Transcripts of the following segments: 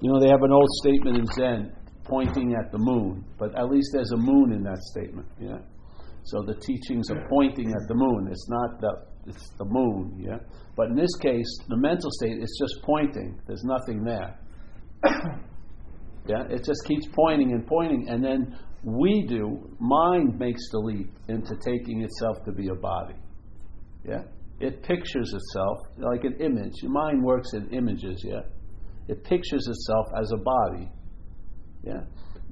You know, they have an old statement in Zen pointing at the moon, but at least there's a moon in that statement. Yeah. So the teachings are pointing at the moon. It's not the it's the moon. Yeah. But in this case, the mental state is just pointing. There's nothing there. yeah. It just keeps pointing and pointing, and then we do. Mind makes the leap into taking itself to be a body. Yeah. It pictures itself like an image. Your mind works in images. Yeah. It pictures itself as a body. Yeah.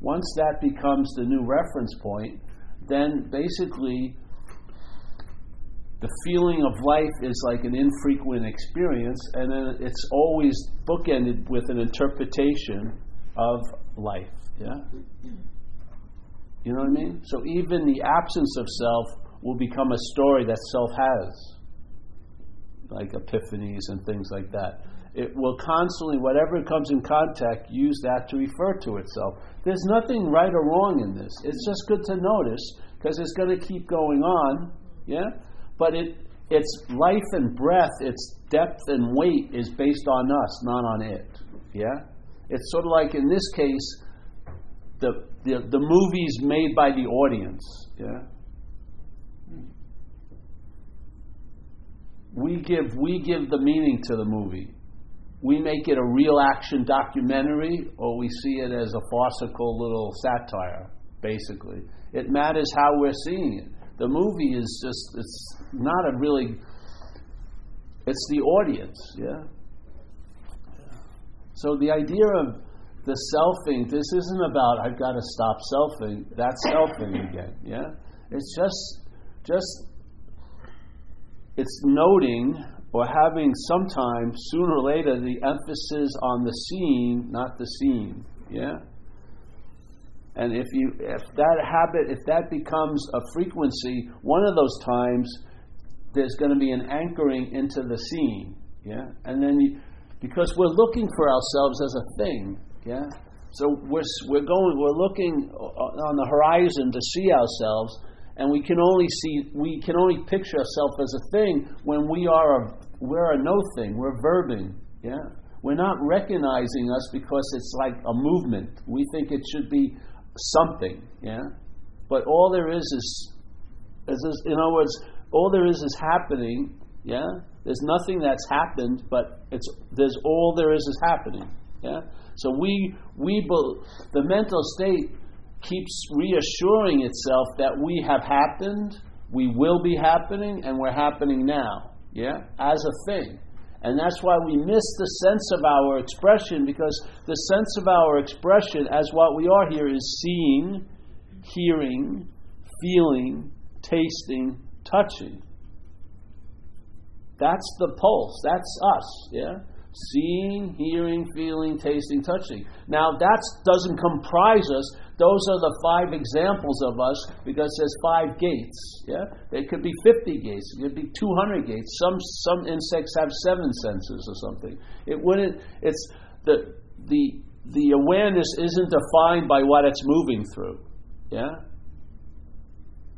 Once that becomes the new reference point, then basically the feeling of life is like an infrequent experience, and then it's always bookended with an interpretation of life. Yeah? You know what I mean? So even the absence of self will become a story that self has, like epiphanies and things like that it will constantly, whatever it comes in contact, use that to refer to itself. There's nothing right or wrong in this. It's just good to notice because it's going to keep going on, yeah. But it, its life and breath, its depth and weight is based on us, not on it, yeah. It's sort of like in this case, the the, the movies made by the audience, yeah. We give we give the meaning to the movie we make it a real action documentary or we see it as a farcical little satire, basically. It matters how we're seeing it. The movie is just, it's not a really, it's the audience, yeah? So the idea of the selfing, this isn't about I've got to stop selfing, that's selfing again, yeah? It's just, just, it's noting or having sometimes, sooner or later, the emphasis on the seeing, not the seen. Yeah? And if you if that habit, if that becomes a frequency, one of those times there's going to be an anchoring into the seeing. Yeah? And then you, because we're looking for ourselves as a thing, yeah? So we're, we're going, we're looking on the horizon to see ourselves, and we can only see, we can only picture ourselves as a thing when we are a, we're a no thing. We're verbing. Yeah. We're not recognizing us because it's like a movement. We think it should be something. Yeah. But all there is is, is, in other words, all there is is happening. Yeah. There's nothing that's happened, but it's there's all there is is happening. Yeah. So we we the mental state keeps reassuring itself that we have happened, we will be happening, and we're happening now yeah, as a thing. And that's why we miss the sense of our expression because the sense of our expression as what we are here is seeing, hearing, feeling, tasting, touching. That's the pulse. That's us, yeah? Seeing, hearing, feeling, tasting, touching. Now, that doesn't comprise us. Those are the five examples of us because there's five gates. Yeah, they could be 50 gates. It could be 200 gates. Some some insects have seven senses or something. It wouldn't. It's the the the awareness isn't defined by what it's moving through. Yeah.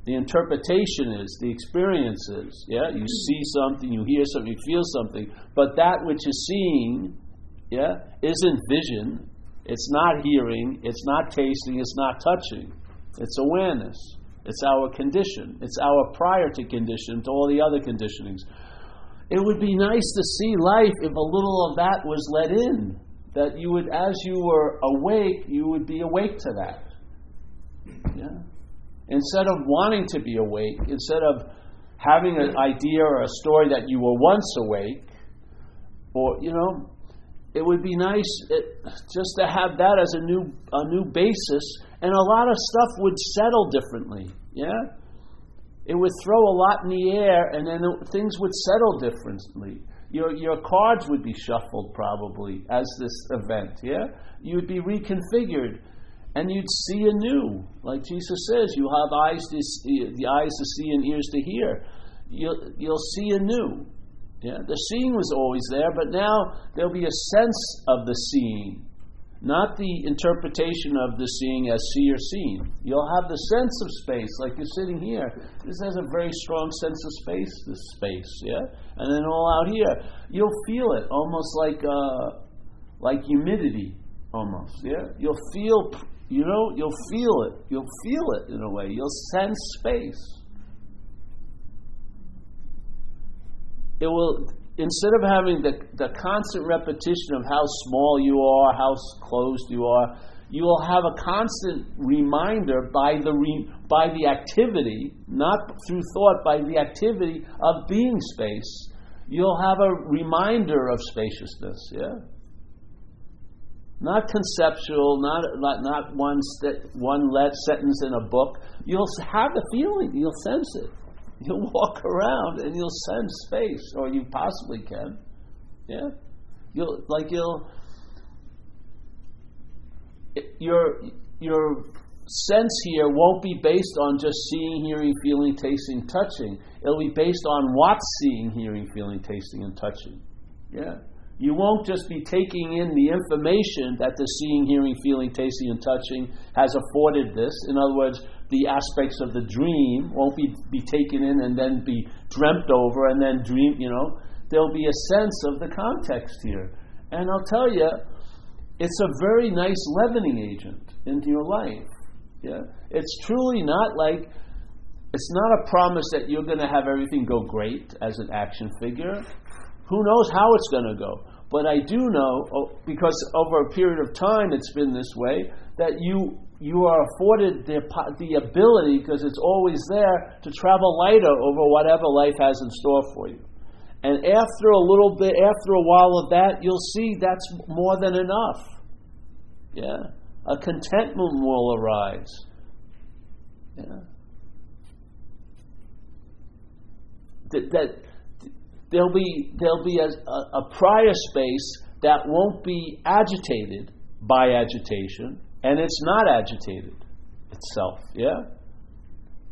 The interpretation is, the experience is, yeah, you see something, you hear something, you feel something, but that which is seeing, yeah, isn't vision, it's not hearing, it's not tasting, it's not touching. It's awareness. It's our condition. It's our prior to condition to all the other conditionings. It would be nice to see life if a little of that was let in. That you would, as you were awake, you would be awake to that. Yeah? Instead of wanting to be awake, instead of having an idea or a story that you were once awake, or, you know, it would be nice it, just to have that as a new a new basis, and a lot of stuff would settle differently. Yeah, it would throw a lot in the air, and then it, things would settle differently. Your your cards would be shuffled probably as this event. Yeah, you would be reconfigured, and you'd see anew, like Jesus says. You have eyes to see, eh, the eyes to see and ears to hear. You'll you'll see anew. Yeah, the seeing was always there, but now there'll be a sense of the seeing, not the interpretation of the seeing as see or seen. You'll have the sense of space, like you're sitting here. This has a very strong sense of space, this space, yeah? And then all out here, you'll feel it almost like, uh, like humidity, almost. Yeah, you'll feel. You know, you'll feel it. You'll feel it in a way. You'll sense space. It will instead of having the, the constant repetition of how small you are, how closed you are, you will have a constant reminder by the re, by the activity, not through thought, by the activity of being space. You'll have a reminder of spaciousness. Yeah, not conceptual, not not, not one st- one let sentence in a book. You'll have the feeling. You'll sense it. You'll walk around and you'll sense space, or you possibly can. Yeah, you'll like you'll your your sense here won't be based on just seeing, hearing, feeling, tasting, touching. It'll be based on what's seeing, hearing, feeling, tasting, and touching. Yeah. You won't just be taking in the information that the seeing, hearing, feeling, tasting, and touching has afforded this. In other words, the aspects of the dream won't be, be taken in and then be dreamt over and then dream, you know. There'll be a sense of the context here. And I'll tell you, it's a very nice leavening agent into your life. Yeah? It's truly not like, it's not a promise that you're going to have everything go great as an action figure. Who knows how it's going to go? But I do know, oh, because over a period of time it's been this way, that you you are afforded the, the ability, because it's always there, to travel lighter over whatever life has in store for you. And after a little bit, after a while of that, you'll see that's more than enough. Yeah. A contentment will arise. Yeah. That, that there'll be there'll be a, a, a prior space that won't be agitated by agitation, and it's not agitated itself. Yeah.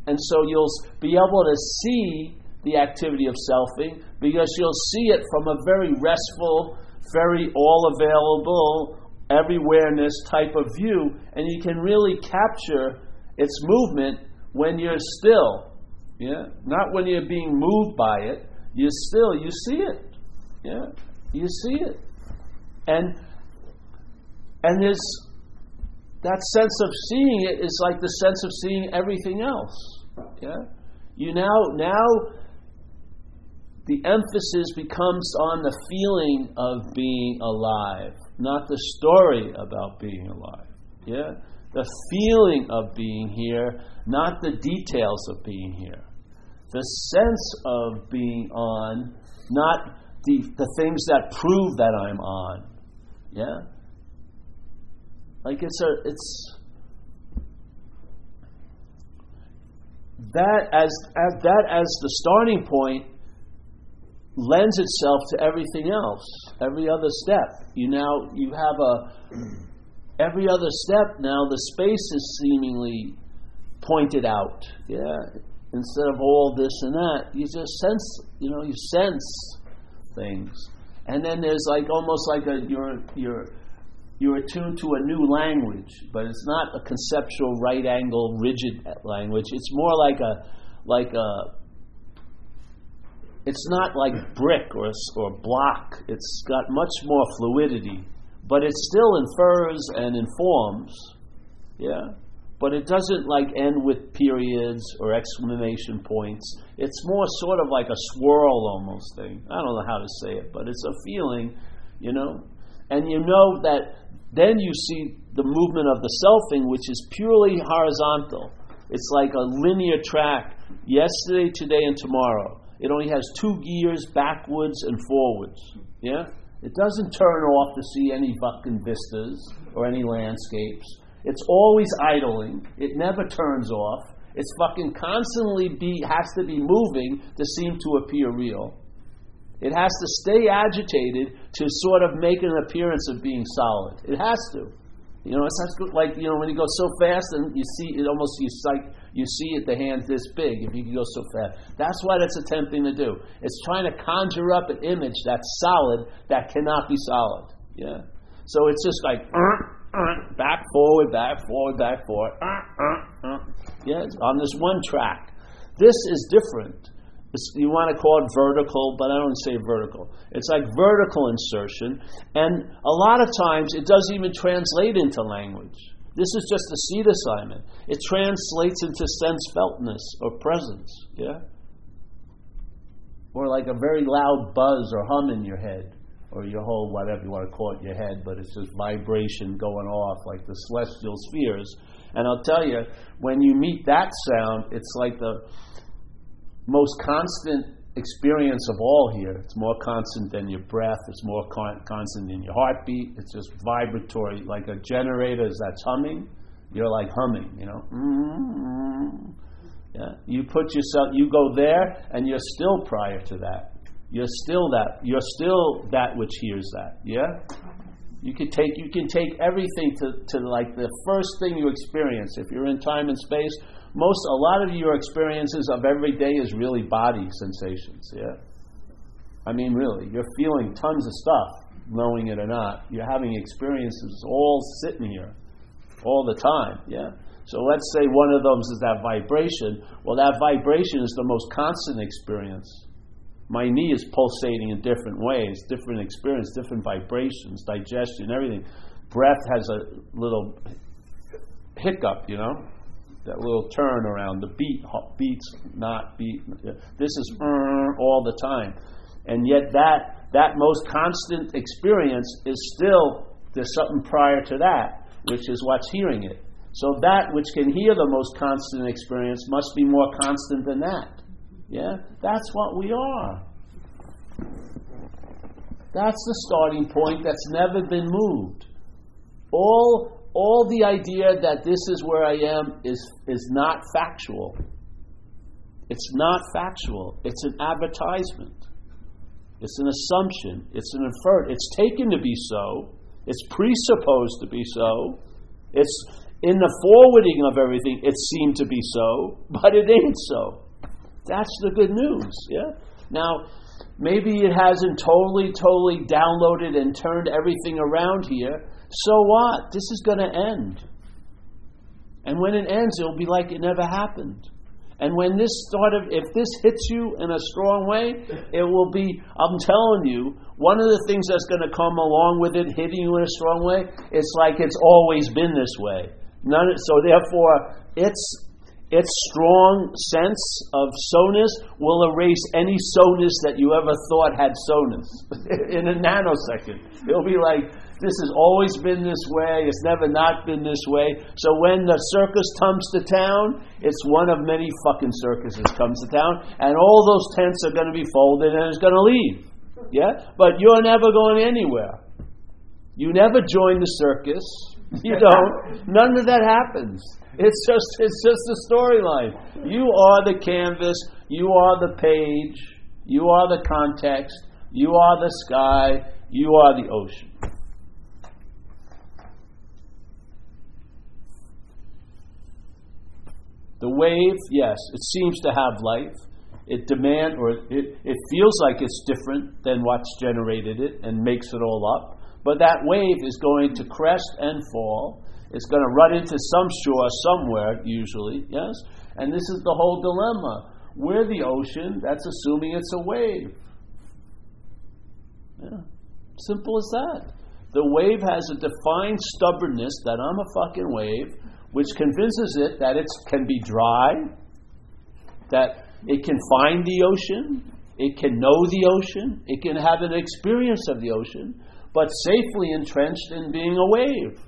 And so you'll be able to see the activity of selfing because you'll see it from a very restful, very all available, everywhereness type of view, and you can really capture its movement when you're still. Yeah? Not when you're being moved by it. You're still, you see it. Yeah? You see it. And and there's that sense of seeing it is like the sense of seeing everything else. Yeah? You now now the emphasis becomes on the feeling of being alive, not the story about being alive. Yeah? The feeling of being here, not the details of being here. The sense of being on, not the, the things that prove that I'm on. Yeah? Like it's a it's that as, as that as the starting point lends itself to everything else. Every other step, you now you have a every other step now the space is seemingly pointed out. Yeah, instead of all this and that, you just sense. You know, you sense things, and then there's like almost like a you're you're you're attuned to a new language, but it's not a conceptual right angle rigid language. It's more like a like a it's not like brick or, or block. It's got much more fluidity, but it still infers and informs. Yeah? But it doesn't like end with periods or exclamation points. It's more sort of like a swirl almost thing. I don't know how to say it, but it's a feeling, you know? And you know that then you see the movement of the selfing, which is purely horizontal. It's like a linear track yesterday, today, and tomorrow. It only has two gears backwards and forwards. Yeah? It doesn't turn off to see any fucking vistas or any landscapes. It's always idling. It never turns off. It's fucking constantly be has to be moving to seem to appear real. It has to stay agitated to sort of make an appearance of being solid. It has to. You know, it's like you know when you go so fast and you see it almost you sight you see it the hands this big if you can go so fast. That's what it's attempting to do. It's trying to conjure up an image that's solid that cannot be solid. Yeah. So it's just like uh, uh, back forward, back forward, back forward. Uh, uh, uh. yeah, on this one track. This is different. You want to call it vertical, but I don't say vertical. It's like vertical insertion, and a lot of times it doesn't even translate into language. This is just a seed assignment. It translates into sense feltness or presence, yeah? Or like a very loud buzz or hum in your head, or your whole, whatever you want to call it, your head, but it's just vibration going off like the celestial spheres. And I'll tell you, when you meet that sound, it's like the most constant experience of all here. It's more constant than your breath. It's more con- constant than your heartbeat. It's just vibratory, like a generator that's humming. You're like humming, you know. Mm-hmm. Yeah. You put yourself. You go there, and you're still prior to that. You're still that. You're still that which hears that. Yeah. You can take. You can take everything to, to like the first thing you experience. If you're in time and space, most a lot of your experiences of every day is really body sensations. Yeah, I mean, really, you're feeling tons of stuff, knowing it or not. You're having experiences all sitting here, all the time. Yeah. So let's say one of those is that vibration. Well, that vibration is the most constant experience. My knee is pulsating in different ways, different experience, different vibrations, digestion, everything. Breath has a little hiccup, you know that little turn around, the beat, beats, not beat. This is uh, all the time. And yet that, that most constant experience is still, there's something prior to that, which is what's hearing it. So that which can hear the most constant experience must be more constant than that. Yeah? That's what we are. That's the starting point that's never been moved. All all the idea that this is where I am is, is not factual. It's not factual. It's an advertisement. It's an assumption. It's an inferred. It's taken to be so. It's presupposed to be so. It's in the forwarding of everything, it seemed to be so, but it ain't so. That's the good news, yeah? Now, maybe it hasn't totally, totally downloaded and turned everything around here, so what? This is going to end. And when it ends, it'll be like it never happened. And when this started, if this hits you in a strong way, it will be, I'm telling you, one of the things that's going to come along with it hitting you in a strong way, it's like it's always been this way. None, so therefore, its, its strong sense of soness will erase any soness that you ever thought had soness in a nanosecond. It'll be like, this has always been this way. It's never not been this way. So when the circus comes to town, it's one of many fucking circuses comes to town, and all those tents are going to be folded and it's going to leave. Yeah, but you're never going anywhere. You never join the circus. You don't. None of that happens. It's just it's just the storyline. You are the canvas. You are the page. You are the context. You are the sky. You are the ocean. The wave, yes, it seems to have life. It demand or it, it feels like it's different than what's generated it and makes it all up. But that wave is going to crest and fall. It's going to run into some shore somewhere, usually, yes? And this is the whole dilemma. We're the ocean, that's assuming it's a wave. Yeah. Simple as that. The wave has a defined stubbornness that I'm a fucking wave which convinces it that it can be dry, that it can find the ocean, it can know the ocean, it can have an experience of the ocean, but safely entrenched in being a wave.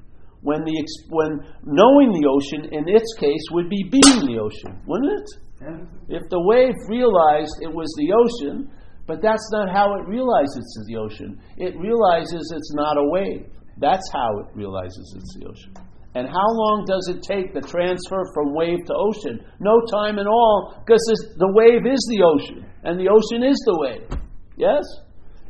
When, the, when knowing the ocean, in its case, would be being the ocean, wouldn't it? Yeah. If the wave realized it was the ocean, but that's not how it realizes it's the ocean. It realizes it's not a wave. That's how it realizes it's the ocean. And how long does it take the transfer from wave to ocean? No time at all, because the wave is the ocean, and the ocean is the wave. Yes?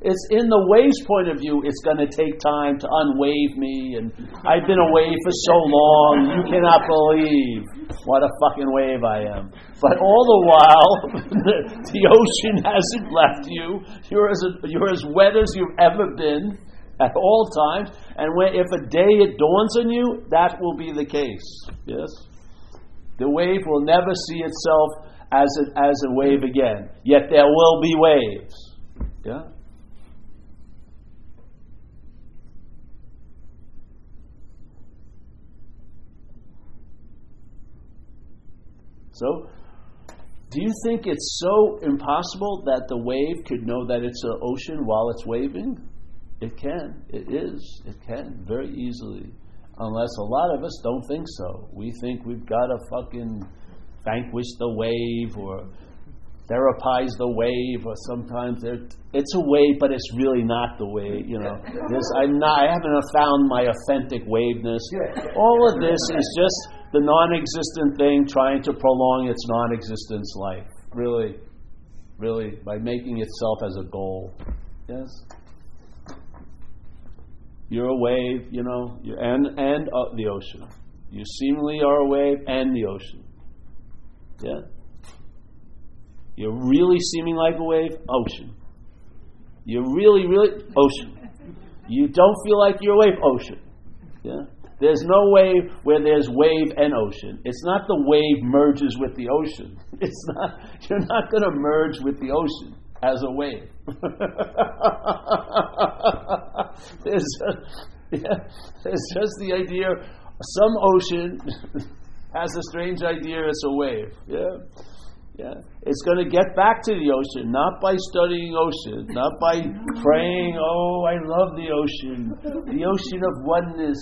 It's in the wave's point of view, it's going to take time to unwave me, and I've been away for so long, you cannot believe what a fucking wave I am. But all the while, the ocean hasn't left you. You're as, you're as wet as you've ever been at all times. And when, if a day it dawns on you, that will be the case. Yes? The wave will never see itself as a, as a wave again. Yet there will be waves. Yeah? So, do you think it's so impossible that the wave could know that it's an ocean while it's waving? It can. It is. It can very easily. Unless a lot of us don't think so. We think we've got to fucking vanquish the wave or therapize the wave, or sometimes it's a wave, but it's really not the wave. You know, I'm not. I haven't found my authentic waveness. All of this is just the non-existent thing trying to prolong its non-existence life. Really, really, by making itself as a goal. Yes. You're a wave, you know, and and uh, the ocean. You seemingly are a wave and the ocean. Yeah. You're really seeming like a wave, ocean. You're really, really ocean. You don't feel like you're a wave, ocean. Yeah. There's no wave where there's wave and ocean. It's not the wave merges with the ocean. It's not. You're not going to merge with the ocean as a wave. there's, yeah, there's just the idea. Some ocean has a strange idea it's a wave. Yeah. Yeah. It's going to get back to the ocean, not by studying ocean, not by praying, oh, I love the ocean, the ocean of oneness.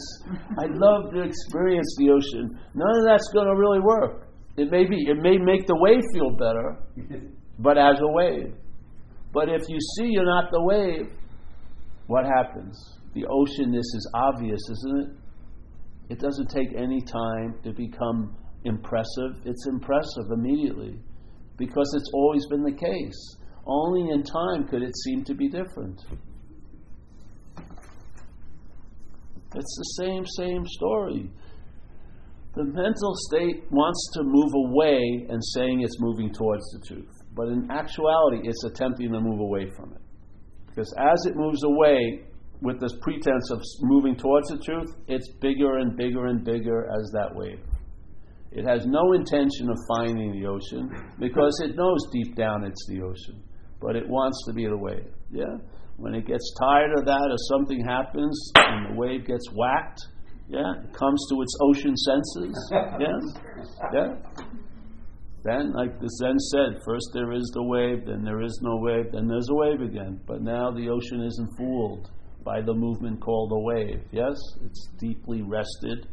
I love to experience the ocean. None of that's going to really work. It may be, it may make the wave feel better, but as a wave. But if you see you're not the wave, what happens? The oceanness is obvious, isn't it? It doesn't take any time to become impressive. It's impressive immediately because it's always been the case. Only in time could it seem to be different. It's the same, same story. The mental state wants to move away and saying it's moving towards the truth. But in actuality, it's attempting to move away from it. Because as it moves away with this pretense of moving towards the truth, it's bigger and bigger and bigger as that wave. It has no intention of finding the ocean because it knows deep down it's the ocean, but it wants to be the wave. Yeah? When it gets tired of that, or something happens and the wave gets whacked, yeah, it comes to its ocean senses. Yeah? Yeah? Then, like the Zen said, first there is the wave, then there is no wave, then there's a wave again. But now the ocean isn't fooled by the movement called a wave. Yes? It's deeply rested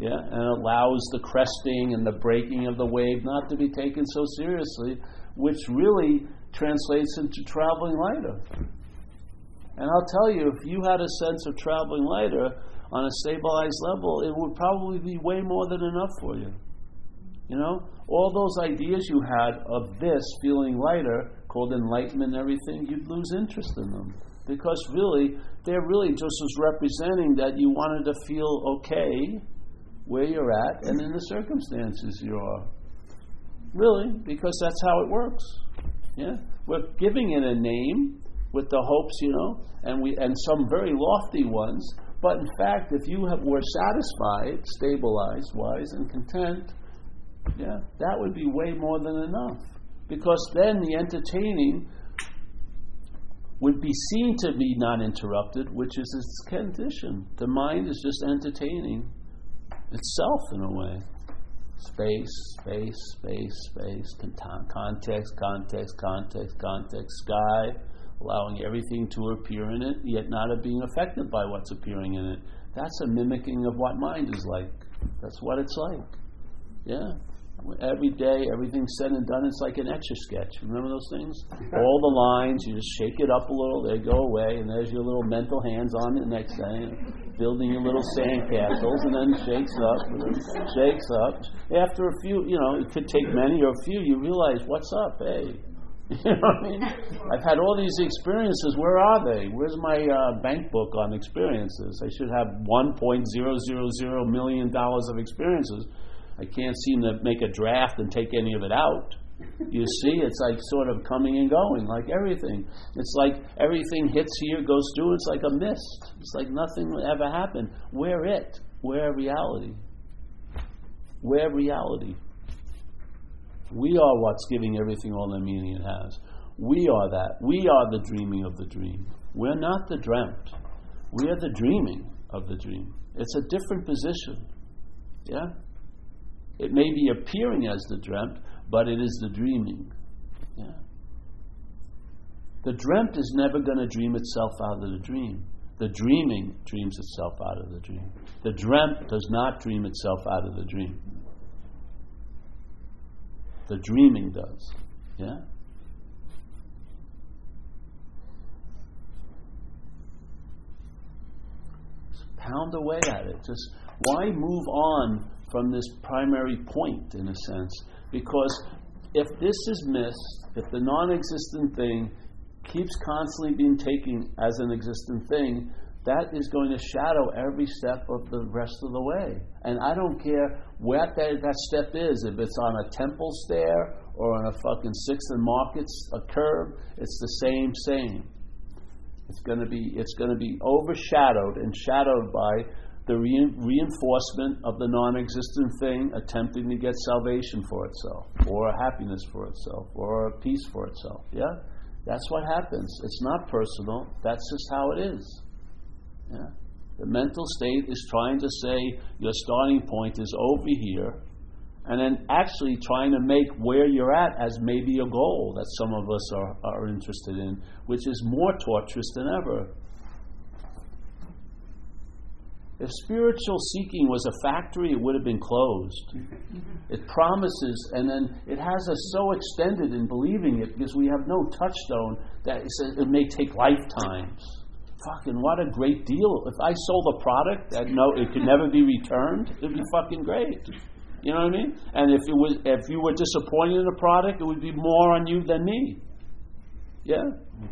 yeah, and allows the cresting and the breaking of the wave not to be taken so seriously, which really translates into traveling lighter. And I'll tell you, if you had a sense of traveling lighter on a stabilized level, it would probably be way more than enough for you. You know, all those ideas you had of this feeling lighter, called enlightenment and everything, you'd lose interest in them. Because really, they're really just as representing that you wanted to feel okay where you're at and in the circumstances you are. Really, because that's how it works. Yeah, we're giving it a name with the hopes, you know, and we and some very lofty ones. But in fact, if you have, were satisfied, stabilized, wise, and content, yeah, that would be way more than enough. Because then the entertaining would be seen to be not interrupted, which is its condition. The mind is just entertaining itself in a way. Space, space, space, space, context, context, context, context, sky, allowing everything to appear in it, yet not being affected by what's appearing in it. That's a mimicking of what mind is like. That's what it's like. Yeah. Every day, everything's said and done. It's like an etch a sketch. Remember those things? All the lines, you just shake it up a little, they go away, and there's your little mental hands on it next day, building your little sandcastles, and then shakes up, shakes up. After a few, you know, it could take many or a few, you realize, what's up? Hey, you know what I mean? I've had all these experiences. Where are they? Where's my uh, bank book on experiences? I should have $1.000 million of experiences. I can't seem to make a draft and take any of it out. You see, it's like sort of coming and going, like everything. It's like everything hits here, goes through, it's like a mist. It's like nothing ever happened. Where it? Where reality? Where reality? We are what's giving everything all the meaning it has. We are that. We are the dreaming of the dream. We're not the dreamt. We are the dreaming of the dream. It's a different position. Yeah? It may be appearing as the dreamt, but it is the dreaming. Yeah? The dreamt is never going to dream itself out of the dream. The dreaming dreams itself out of the dream. The dreamt does not dream itself out of the dream. The dreaming does. Yeah? Pound away at it. Just why move on from this primary point, in a sense? Because if this is missed, if the non existent thing keeps constantly being taken as an existent thing, that is going to shadow every step of the rest of the way. And I don't care what that, that step is, if it's on a temple stair or on a fucking Sixth and Markets a curb, it's the same same. It's to be it's to be overshadowed and shadowed by the re- reinforcement of the non-existent thing attempting to get salvation for itself or happiness for itself or peace for itself. Yeah? That's what happens. It's not personal. That's just how it is. Yeah? The mental state is trying to say your starting point is over here, and then actually trying to make where you're at as maybe a goal that some of us are, are interested in, which is more torturous than ever. If spiritual seeking was a factory, it would have been closed. It promises, and then it has us so extended in believing it because we have no touchstone that it, says it may take lifetimes. Fucking what a great deal! If I sold a product that no, it could never be returned, it'd be fucking great. You know what I mean? And if it was, if you were disappointed in the product, it would be more on you than me. Yeah. Hmm.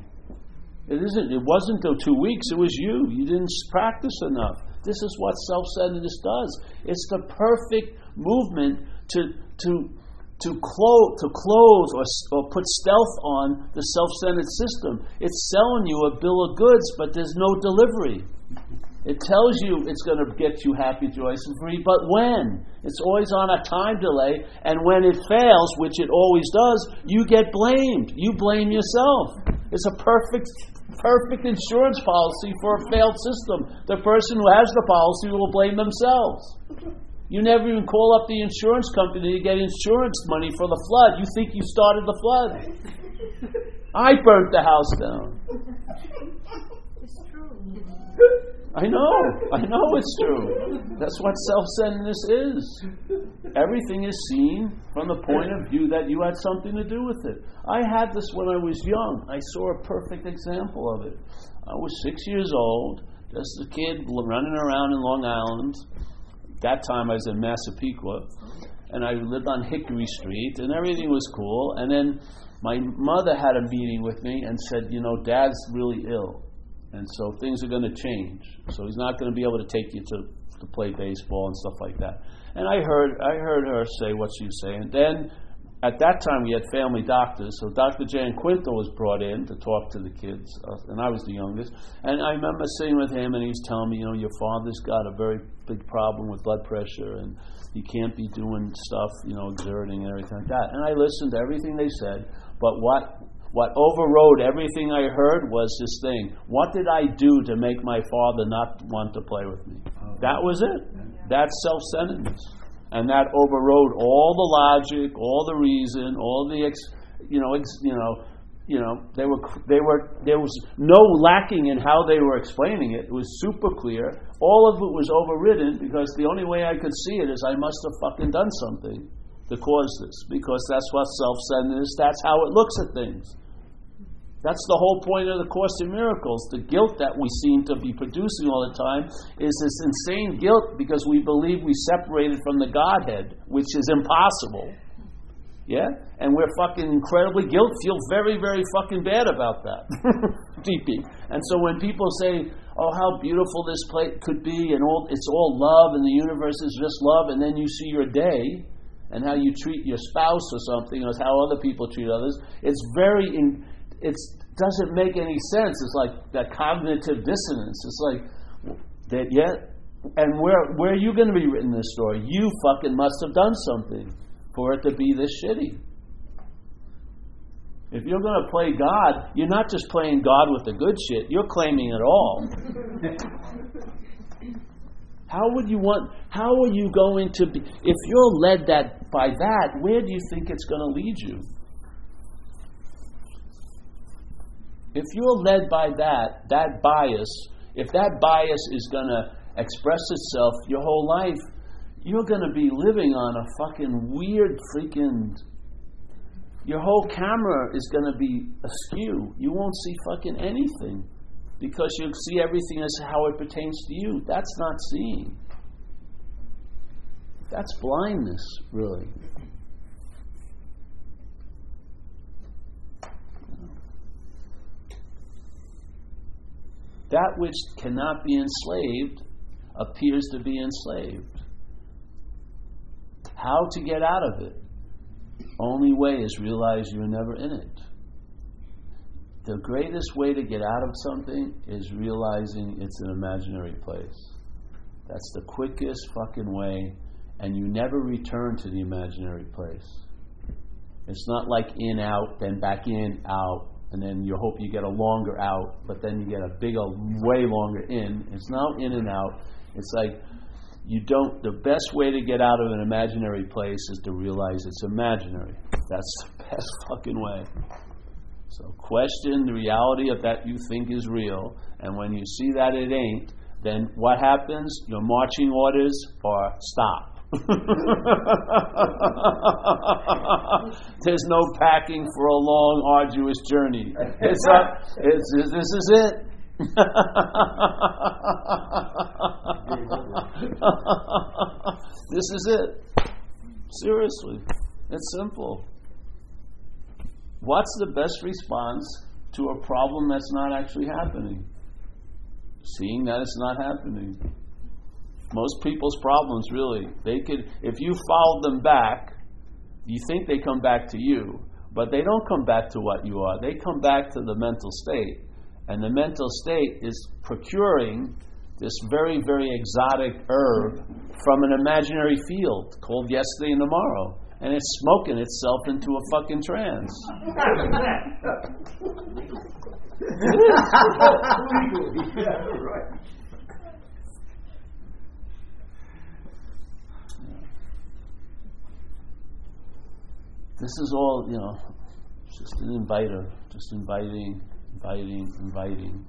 It isn't. It wasn't though two weeks. It was you. You didn't practice enough. This is what self centeredness does. It's the perfect movement to, to, to, close, to close or, or put stealth on the self centered system. It's selling you a bill of goods, but there's no delivery. It tells you it's going to get you happy, joyous, and free, but when? It's always on a time delay, and when it fails, which it always does, you get blamed. You blame yourself. It's a perfect perfect insurance policy for a failed system. The person who has the policy will blame themselves. You never even call up the insurance company to get insurance money for the flood. You think you started the flood. I burnt the house down. It's true. I know. I know it's true. That's what self centeredness is. Everything is seen from the point of view that you had something to do with it. I had this when I was young. I saw a perfect example of it. I was six years old, just a kid running around in Long Island. At that time I was in Massapequa, and I lived on Hickory Street, and everything was cool. And then my mother had a meeting with me and said, You know, Dad's really ill and so things are going to change. So he's not going to be able to take you to, to play baseball and stuff like that. And I heard I heard her say what she was saying. Then at that time we had family doctors, so Dr. Jan Quinto was brought in to talk to the kids, uh, and I was the youngest. And I remember sitting with him, and he was telling me, you know, your father's got a very big problem with blood pressure, and he can't be doing stuff, you know, exerting and everything like that. And I listened to everything they said, but what what overrode everything I heard was this thing. What did I do to make my father not want to play with me? That was it. That's self centeredness. And that overrode all the logic, all the reason, all the, ex, you know, ex, you know, you know, they were, they were, there was no lacking in how they were explaining it. It was super clear. All of it was overridden because the only way I could see it is I must have fucking done something to cause this because that's what self centeredness, that's how it looks at things. That's the whole point of the Course in Miracles. The guilt that we seem to be producing all the time is this insane guilt because we believe we separated from the Godhead, which is impossible. Yeah? And we're fucking incredibly guilt, feel very, very fucking bad about that. Deepy. And so when people say, oh, how beautiful this place could be, and all, it's all love, and the universe is just love, and then you see your day, and how you treat your spouse or something, or how other people treat others, it's very, in, it doesn't make any sense. It's like that cognitive dissonance. It's like that, yeah. And where where are you going to be written this story? You fucking must have done something for it to be this shitty. If you're going to play God, you're not just playing God with the good shit, you're claiming it all. how would you want, how are you going to be, if you're led that by that, where do you think it's going to lead you? If you're led by that, that bias, if that bias is going to express itself your whole life, you're going to be living on a fucking weird freaking. Your whole camera is going to be askew. You won't see fucking anything because you'll see everything as how it pertains to you. That's not seeing. That's blindness, really. That which cannot be enslaved appears to be enslaved. How to get out of it? Only way is realize you're never in it. The greatest way to get out of something is realizing it's an imaginary place. That's the quickest fucking way, and you never return to the imaginary place. It's not like in, out, then back in, out, and then you hope you get a longer out, but then you get a bigger, way longer in. It's now in and out. It's like you don't, the best way to get out of an imaginary place is to realize it's imaginary. That's the best fucking way. So question the reality of that you think is real, and when you see that it ain't, then what happens? Your marching orders are stop. There's no packing for a long, arduous journey. It's, a, it's, it's this is it. this is it. Seriously. It's simple. What's the best response to a problem that's not actually happening? Seeing that it's not happening. Most people's problems, really, they could, if you followed them back, you think they come back to you, but they don't come back to what you are. They come back to the mental state. And the mental state is procuring this very, very exotic herb from an imaginary field called yesterday and tomorrow. And it's smoking itself into a fucking trance. yeah, right. This is all, you know, just an inviter, just inviting, inviting, inviting.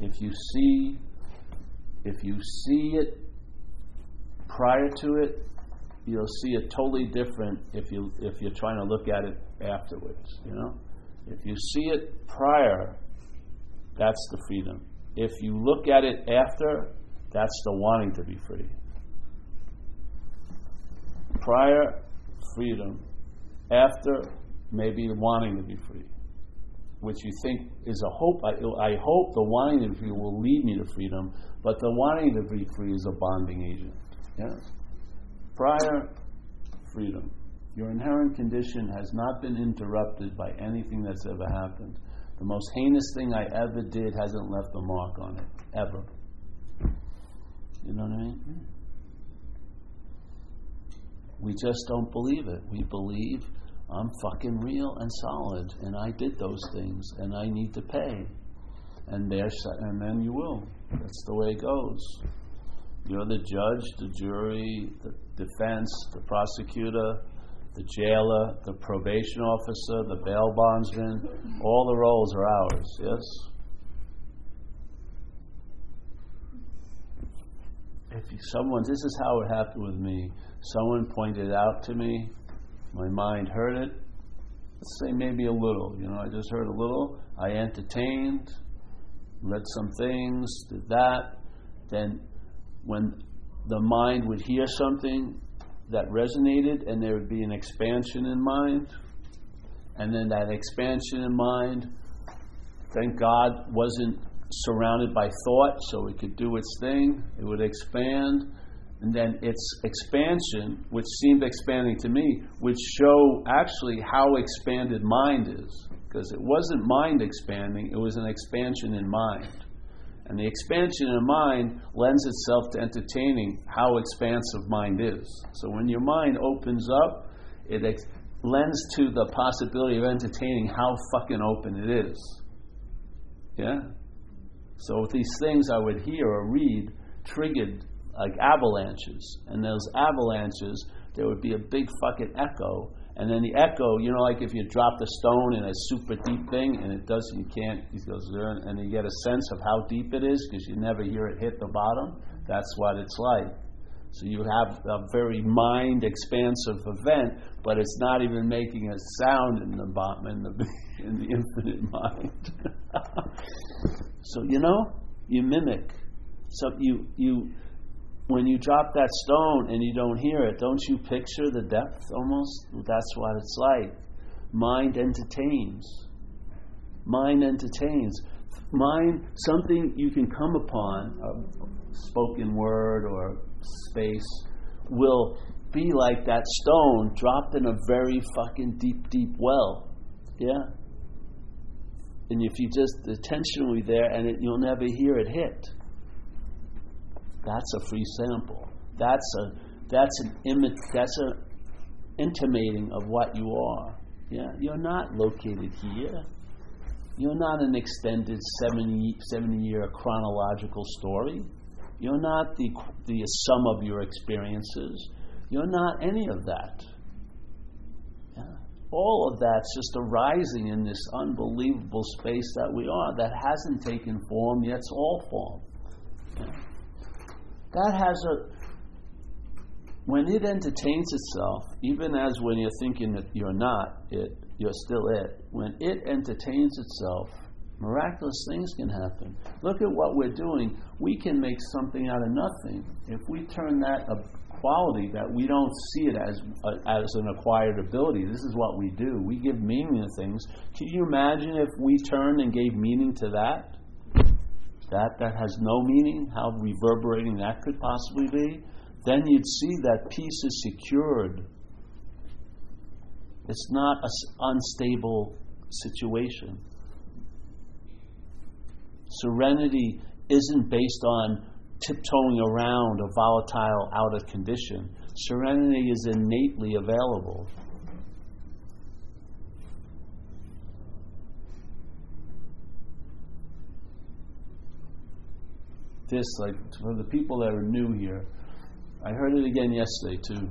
If you see, if you see it prior to it, you'll see it totally different if you if you're trying to look at it afterwards. You know, if you see it prior, that's the freedom. If you look at it after, that's the wanting to be free. Prior, freedom after maybe wanting to be free, which you think is a hope. I, I hope the wanting to be free will lead me to freedom, but the wanting to be free is a bonding agent. Yes? Prior, freedom. Your inherent condition has not been interrupted by anything that's ever happened. The most heinous thing I ever did hasn't left a mark on it, ever. You know what I mean? We just don't believe it. We believe I'm fucking real and solid, and I did those things, and I need to pay. And there, and then you will. That's the way it goes. You're the judge, the jury, the defense, the prosecutor, the jailer, the probation officer, the bail bondsman. All the roles are ours. Yes. If someone, this is how it happened with me. Someone pointed out to me my mind heard it. Let's say maybe a little. You know, I just heard a little. I entertained, read some things, did that. Then, when the mind would hear something that resonated, and there would be an expansion in mind, and then that expansion in mind, thank God, wasn't surrounded by thought, so it could do its thing. It would expand and then its expansion, which seemed expanding to me, would show actually how expanded mind is. Because it wasn't mind expanding, it was an expansion in mind. And the expansion in mind lends itself to entertaining how expansive mind is. So when your mind opens up, it ex- lends to the possibility of entertaining how fucking open it is. Yeah? So these things I would hear or read triggered like avalanches. And those avalanches, there would be a big fucking echo. And then the echo, you know, like if you drop a stone in a super deep thing and it doesn't, you can't, it goes and you get a sense of how deep it is because you never hear it hit the bottom. That's what it's like. So you have a very mind expansive event, but it's not even making a sound in the bottom in the in the infinite mind. so you know, you mimic. So you you when you drop that stone and you don't hear it, don't you picture the depth almost? That's what it's like. Mind entertains. Mind entertains. Mind, something you can come upon, a spoken word or space, will be like that stone dropped in a very fucking deep, deep well. Yeah? And if you just, be there and it, you'll never hear it hit. That's a free sample. That's a, that's an imi- that's a intimating of what you are. Yeah? You're not located here. You're not an extended 70, 70 year chronological story. You're not the, the sum of your experiences. You're not any of that. Yeah. All of that's just arising in this unbelievable space that we are that hasn't taken form, yet it's all form. Yeah. That has a. When it entertains itself, even as when you're thinking that you're not it, you're still it. When it entertains itself, miraculous things can happen. Look at what we're doing. We can make something out of nothing. If we turn that quality that we don't see it as uh, as an acquired ability. This is what we do. We give meaning to things. Can you imagine if we turned and gave meaning to that? That that has no meaning. How reverberating that could possibly be. Then you'd see that peace is secured. It's not an unstable situation. Serenity isn't based on tiptoeing around a volatile, outer condition. Serenity is innately available. This, like, for the people that are new here, I heard it again yesterday too.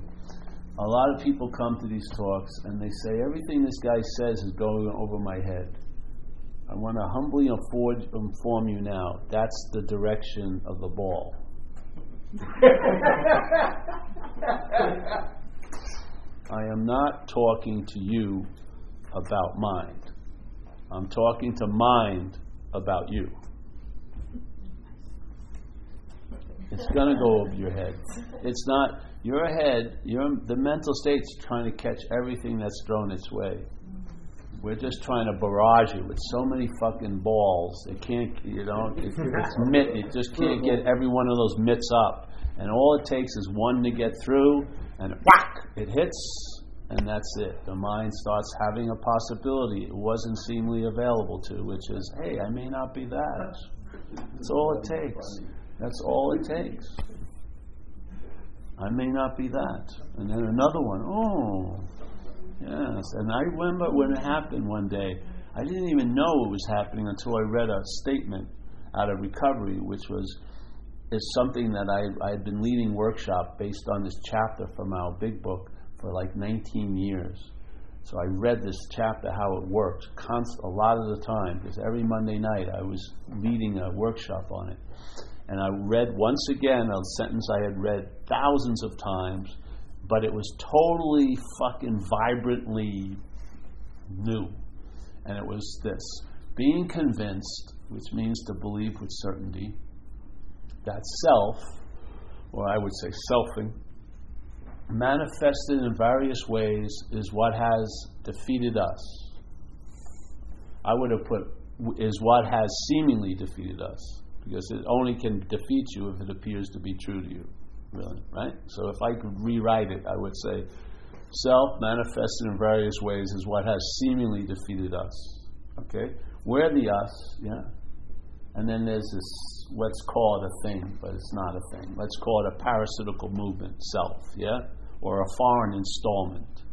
A lot of people come to these talks and they say everything this guy says is going over my head. I want to humbly afford, inform you now that's the direction of the ball. I am not talking to you about mind. I'm talking to mind about you. It's going to go over your head. It's not your head, your the mental state's trying to catch everything that's thrown its way. We're just trying to barrage you with so many fucking balls. It can't, you know, it, it's mitt. It just can't get every one of those mitts up. And all it takes is one to get through, and whack, it hits, and that's it. The mind starts having a possibility it wasn't seemingly available to, which is, hey, I may not be that. That's all it takes. That's all it takes. I may not be that. And then another one, oh, yes. And I remember when it happened one day, I didn't even know it was happening until I read a statement out of recovery, which was is something that I, I had been leading workshop based on this chapter from our big book for like 19 years. So I read this chapter, how it works, const- a lot of the time, because every Monday night I was leading a workshop on it. And I read once again a sentence I had read thousands of times, but it was totally fucking vibrantly new. And it was this being convinced, which means to believe with certainty, that self, or I would say selfing, manifested in various ways is what has defeated us. I would have put is what has seemingly defeated us because it only can defeat you if it appears to be true to you, really, right? So if I could rewrite it, I would say self manifested in various ways is what has seemingly defeated us. Okay? We're the us, yeah? And then there's this, let's call it a thing, but it's not a thing. Let's call it a parasitical movement, self, yeah? Or a foreign installment.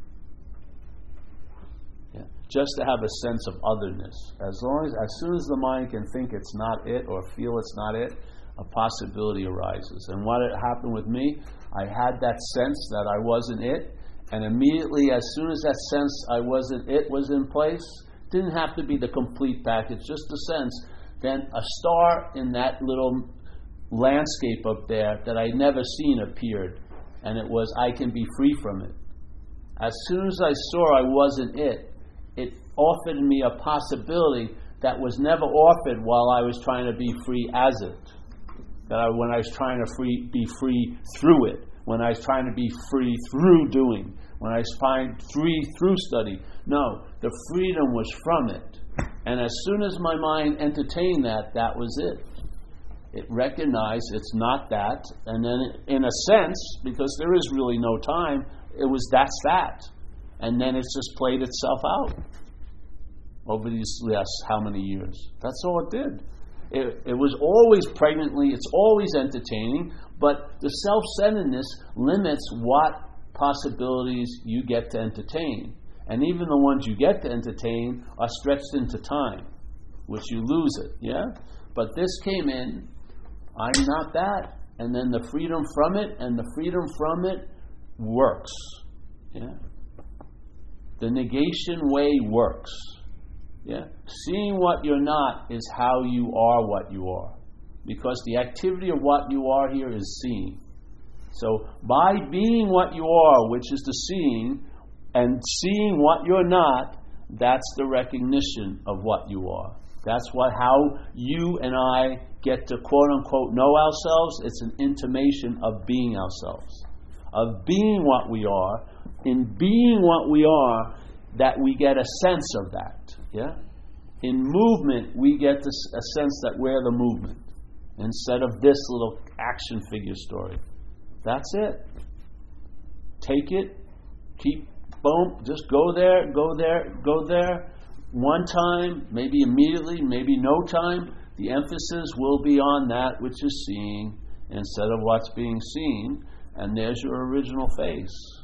Just to have a sense of otherness. As long as, as soon as the mind can think it's not it or feel it's not it, a possibility arises. And what happened with me, I had that sense that I wasn't it, and immediately, as soon as that sense I wasn't it was in place, didn't have to be the complete package, just the sense. Then a star in that little landscape up there that I'd never seen appeared, and it was I can be free from it. As soon as I saw I wasn't it offered me a possibility that was never offered while I was trying to be free as it. That I, when I was trying to free, be free through it, when I was trying to be free through doing, when I was trying free through study. No, the freedom was from it. And as soon as my mind entertained that, that was it. It recognized it's not that, and then, in a sense, because there is really no time, it was that's that. And then it's just played itself out over these last how many years. That's all it did. It, it was always pregnantly, it's always entertaining, but the self centeredness limits what possibilities you get to entertain. And even the ones you get to entertain are stretched into time, which you lose it, yeah? But this came in, I'm not that. And then the freedom from it, and the freedom from it works. Yeah? The negation way works. Yeah? Seeing what you're not is how you are what you are. Because the activity of what you are here is seeing. So by being what you are, which is the seeing, and seeing what you're not, that's the recognition of what you are. That's what how you and I get to quote unquote know ourselves. It's an intimation of being ourselves of being what we are, in being what we are, that we get a sense of that. Yeah? In movement, we get this, a sense that we're the movement instead of this little action figure story. That's it. Take it, keep, boom, just go there, go there, go there. One time, maybe immediately, maybe no time. The emphasis will be on that which is seeing instead of what's being seen and there's your original face.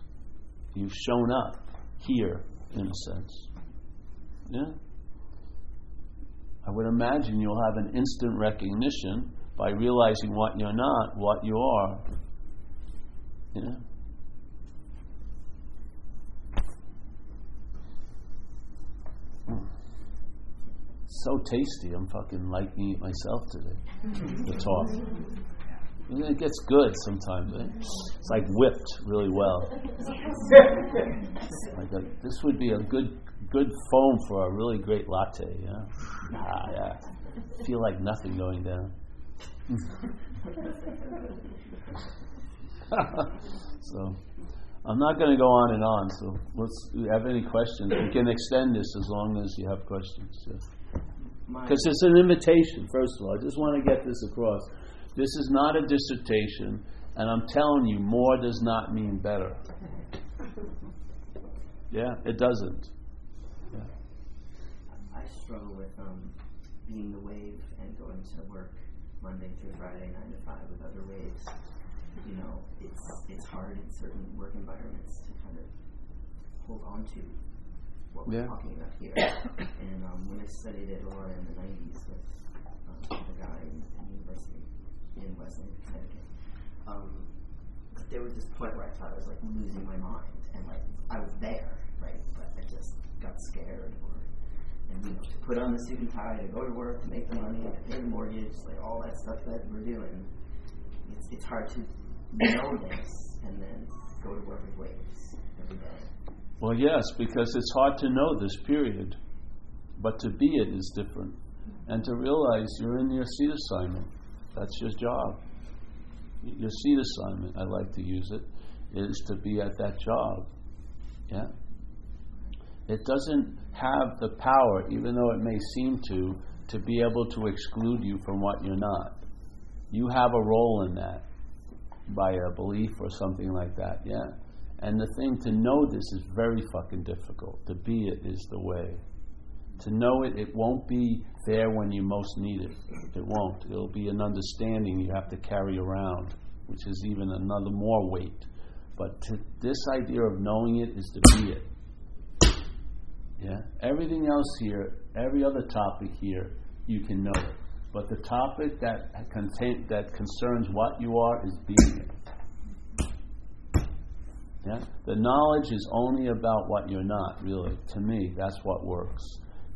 You've shown up here, in a sense. Yeah? I would imagine you'll have an instant recognition by realizing what you're not, what you are. Yeah? So tasty. I'm fucking liking it myself today. The talk. It gets good sometimes. Eh? It's like whipped really well. like a, this would be a good good foam for a really great latte. Yeah, ah, yeah. Feel like nothing going down. so, I'm not going to go on and on. So, let's. You have any questions? We can extend this as long as you have questions. Because it's an invitation. First of all, I just want to get this across this is not a dissertation, and I'm telling you, more does not mean better. Yeah, it doesn't. Struggle with um, being the wave and going to work Monday through Friday, nine to five, with other waves. You know, it's it's hard in certain work environments to kind of hold on to what we're yeah. talking about here. and um, when I studied at Laura in the '90s with um, the guy in, in university, in Wesleyan, Connecticut. Um, but there was this point where I thought I was like losing my mind, and like I was there, right? But I just got scared, or and to put on the suit and tie, to go to work, to make the money, to pay the mortgage, like all that stuff that we're doing. It's it's hard to know this and then go to work with waves every day. Well, yes, because it's hard to know this period, but to be it is different, and to realize you're in your seat assignment that's your job. Your seat assignment, I like to use it, is to be at that job. Yeah? It doesn't have the power, even though it may seem to, to be able to exclude you from what you're not. You have a role in that by a belief or something like that, yeah? And the thing to know this is very fucking difficult. To be it is the way. To know it, it won't be there when you most need it. It won't. It'll be an understanding you have to carry around, which is even another more weight. But to, this idea of knowing it is to be it. Yeah? Everything else here, every other topic here, you can know it. But the topic that contain, that concerns what you are is being it. Yeah? The knowledge is only about what you're not, really. To me, that's what works.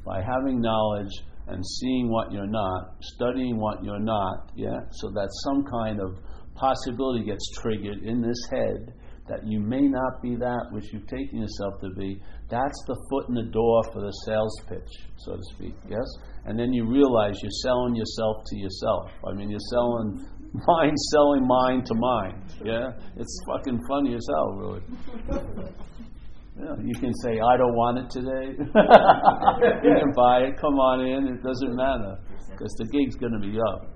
By having knowledge and seeing what you're not, studying what you're not, yeah, so that some kind of possibility gets triggered in this head that you may not be that which you've taken yourself to be, that's the foot in the door for the sales pitch, so to speak, yes? And then you realize you're selling yourself to yourself. I mean, you're selling mind, selling mind to mind, yeah? It's fucking funny as hell, really. Yeah, you can say, I don't want it today. you can buy it, come on in, it doesn't matter. Because the gig's going to be up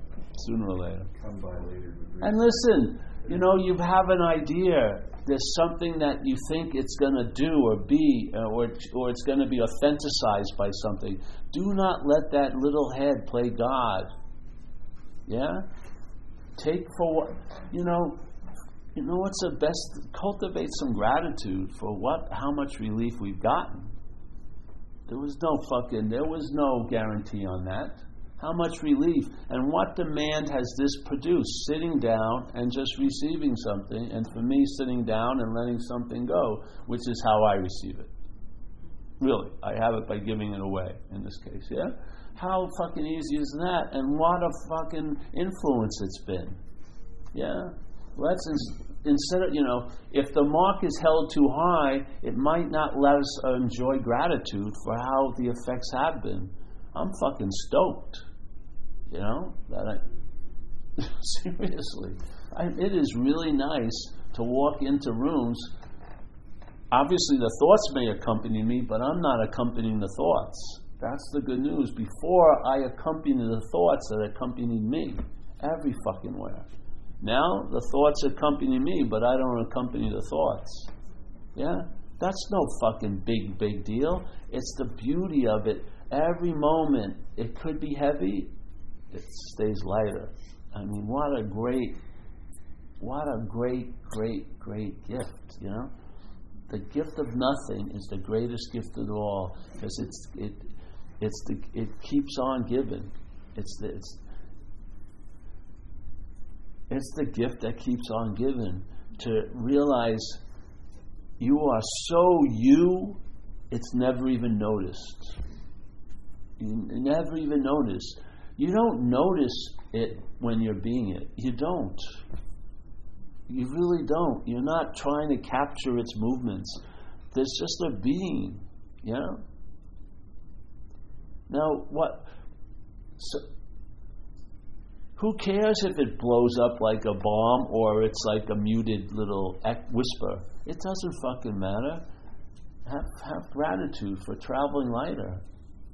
sooner or later. Come by later. And listen, you know, you have an idea. There's something that you think it's going to do or be, uh, or, or it's going to be authenticized by something. Do not let that little head play God. Yeah? Take for what, you know, you know what's the best? Cultivate some gratitude for what, how much relief we've gotten. There was no fucking, there was no guarantee on that. How much relief and what demand has this produced? Sitting down and just receiving something, and for me, sitting down and letting something go, which is how I receive it. Really, I have it by giving it away in this case, yeah? How fucking easy is that? And what a fucking influence it's been. Yeah? Let's, instead of, you know, if the mark is held too high, it might not let us enjoy gratitude for how the effects have been. I'm fucking stoked. You know? That I, seriously. I, it is really nice to walk into rooms. Obviously, the thoughts may accompany me, but I'm not accompanying the thoughts. That's the good news. Before I accompany the thoughts that accompanied me, every fucking where. Now the thoughts accompany me, but I don't accompany the thoughts. Yeah? That's no fucking big, big deal. It's the beauty of it. Every moment, it could be heavy, it stays lighter. I mean, what a great, what a great, great, great gift, you know? The gift of nothing is the greatest gift of all because it's, it, it's the, it keeps on giving. It's the, it's, it's the gift that keeps on giving to realize you are so you, it's never even noticed. You never even notice. You don't notice it when you're being it. You don't. You really don't. You're not trying to capture its movements. There's just a being. Yeah? Now, what? So, who cares if it blows up like a bomb or it's like a muted little whisper? It doesn't fucking matter. Have, have gratitude for traveling lighter.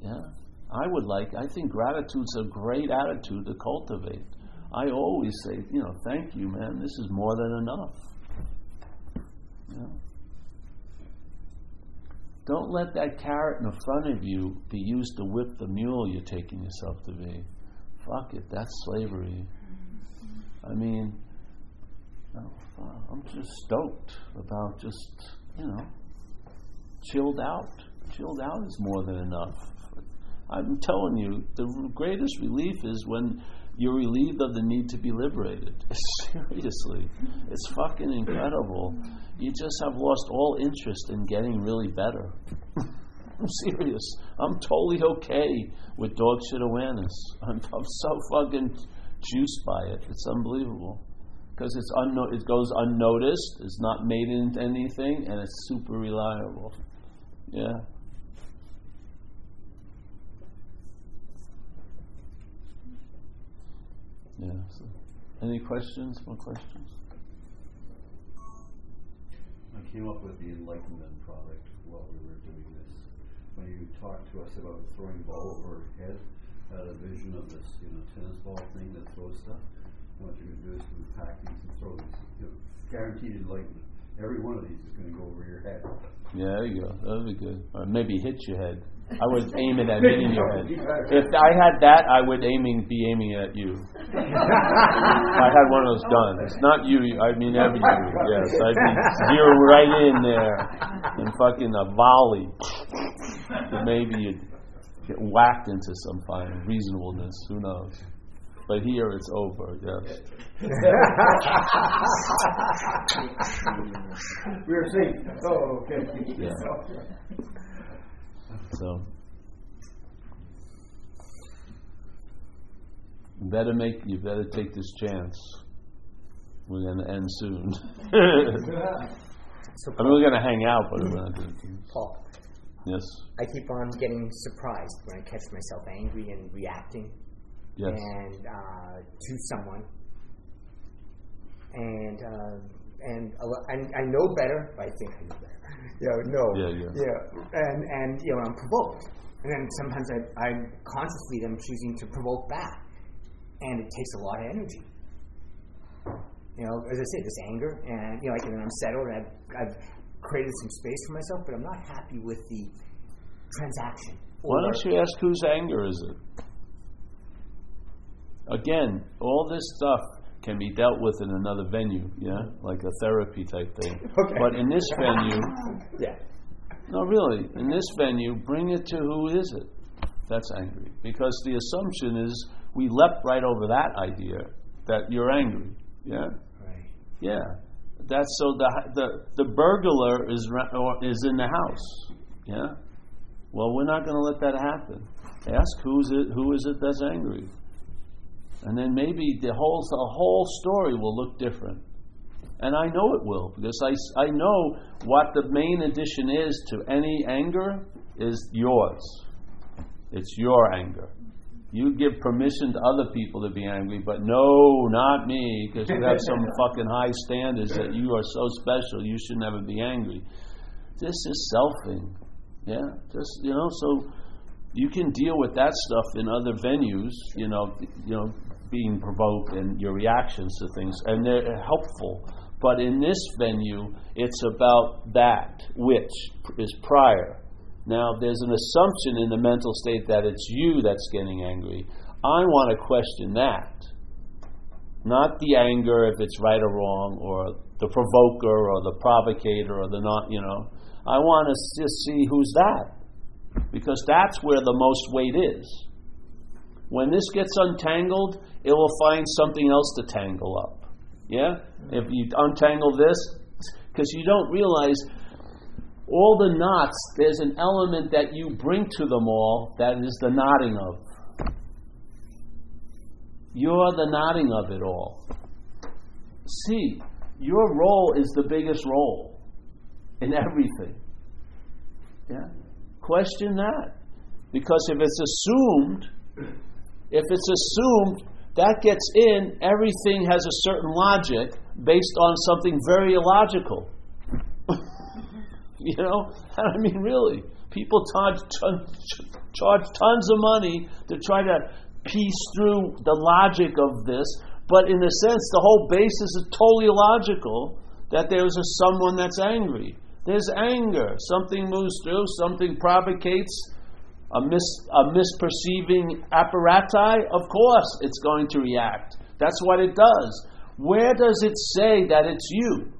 Yeah? I would like, I think gratitude's a great attitude to cultivate. I always say, you know, thank you, man. This is more than enough. Yeah. Don't let that carrot in front of you be used to whip the mule you're taking yourself to be fuck it, that's slavery. I mean, uh, I'm just stoked about just, you know, chilled out. Chilled out is more than enough. I'm telling you, the greatest relief is when you're relieved of the need to be liberated. Seriously. It's fucking incredible. You just have lost all interest in getting really better. I'm serious. I'm totally okay with dog shit awareness. I'm, I'm so fucking juiced by it. It's unbelievable. Because it's unno- it goes unnoticed, it's not made into anything, and it's super reliable. Yeah. Yeah. So, any questions? More questions? I came up with the Enlightenment product while we were doing this. When you talked to us about throwing ball overhead, had a vision of this, you know, tennis ball thing that throws stuff. What you're going to do is pack these and throw these. You know, guaranteed enlightenment. Every one of these is going to go over your head. Yeah, there you go. That would be good. Or maybe hit your head. I was aiming it at hitting your head. If I had that, I would aiming be aiming at you. I had one of those done. It's not you. I mean every you. Yes, I'd be zero right in there and fucking a volley. maybe you get whacked into some fine reasonableness. Who knows? But here it's over. Yes. we are safe. Oh, okay. Yeah. So you better make you better take this chance. We're gonna end soon. So I mean, we're gonna hang out, but we're not gonna. Paul, Yes. I keep on getting surprised when I catch myself angry and reacting Yes. and uh, to someone, and uh, and a lo- and I know better. but I think I know Yeah, no. Yeah, yeah. Yeah, and and you know I'm provoked, and then sometimes I I consciously am choosing to provoke back, and it takes a lot of energy. You know, as I say, this anger, and you know, like, and I'm settled, and I've, I've created some space for myself, but I'm not happy with the transaction. Why don't you ask whose anger is it? Again, all this stuff can be dealt with in another venue, yeah, like a therapy type thing. Okay. But in this venue, Yeah. no, really, in this venue, bring it to who is it that's angry? Because the assumption is we leapt right over that idea that you're angry, yeah. Right. Yeah, that's so the the the burglar is ra- or is in the house. Yeah. Well, we're not going to let that happen. Ask who's it. Who is it that's angry? And then maybe the whole the whole story will look different. And I know it will because I, I know what the main addition is to any anger is yours. It's your anger. You give permission to other people to be angry, but no, not me, because you have some fucking high standards that you are so special, you should never be angry. This is selfing. Yeah, just you know, so you can deal with that stuff in other venues. You know, you know, being provoked and your reactions to things, and they're helpful. But in this venue, it's about that which is prior. Now, there's an assumption in the mental state that it's you that's getting angry. I want to question that. Not the anger, if it's right or wrong, or the provoker, or the provocator, or the not, you know. I want to just see who's that. Because that's where the most weight is. When this gets untangled, it will find something else to tangle up. Yeah? If you untangle this, because you don't realize all the knots, there's an element that you bring to them all that is the knotting of. You're the knotting of it all. See, your role is the biggest role in everything. Yeah? Question that. Because if it's assumed, if it's assumed, that gets in, everything has a certain logic based on something very illogical. you know? I mean, really. People charge, charge tons of money to try to piece through the logic of this, but in a sense, the whole basis is totally illogical that there's a someone that's angry. There's anger. Something moves through, something provocates a, mis- a misperceiving apparati. Of course, it's going to react. That's what it does. Where does it say that it's you?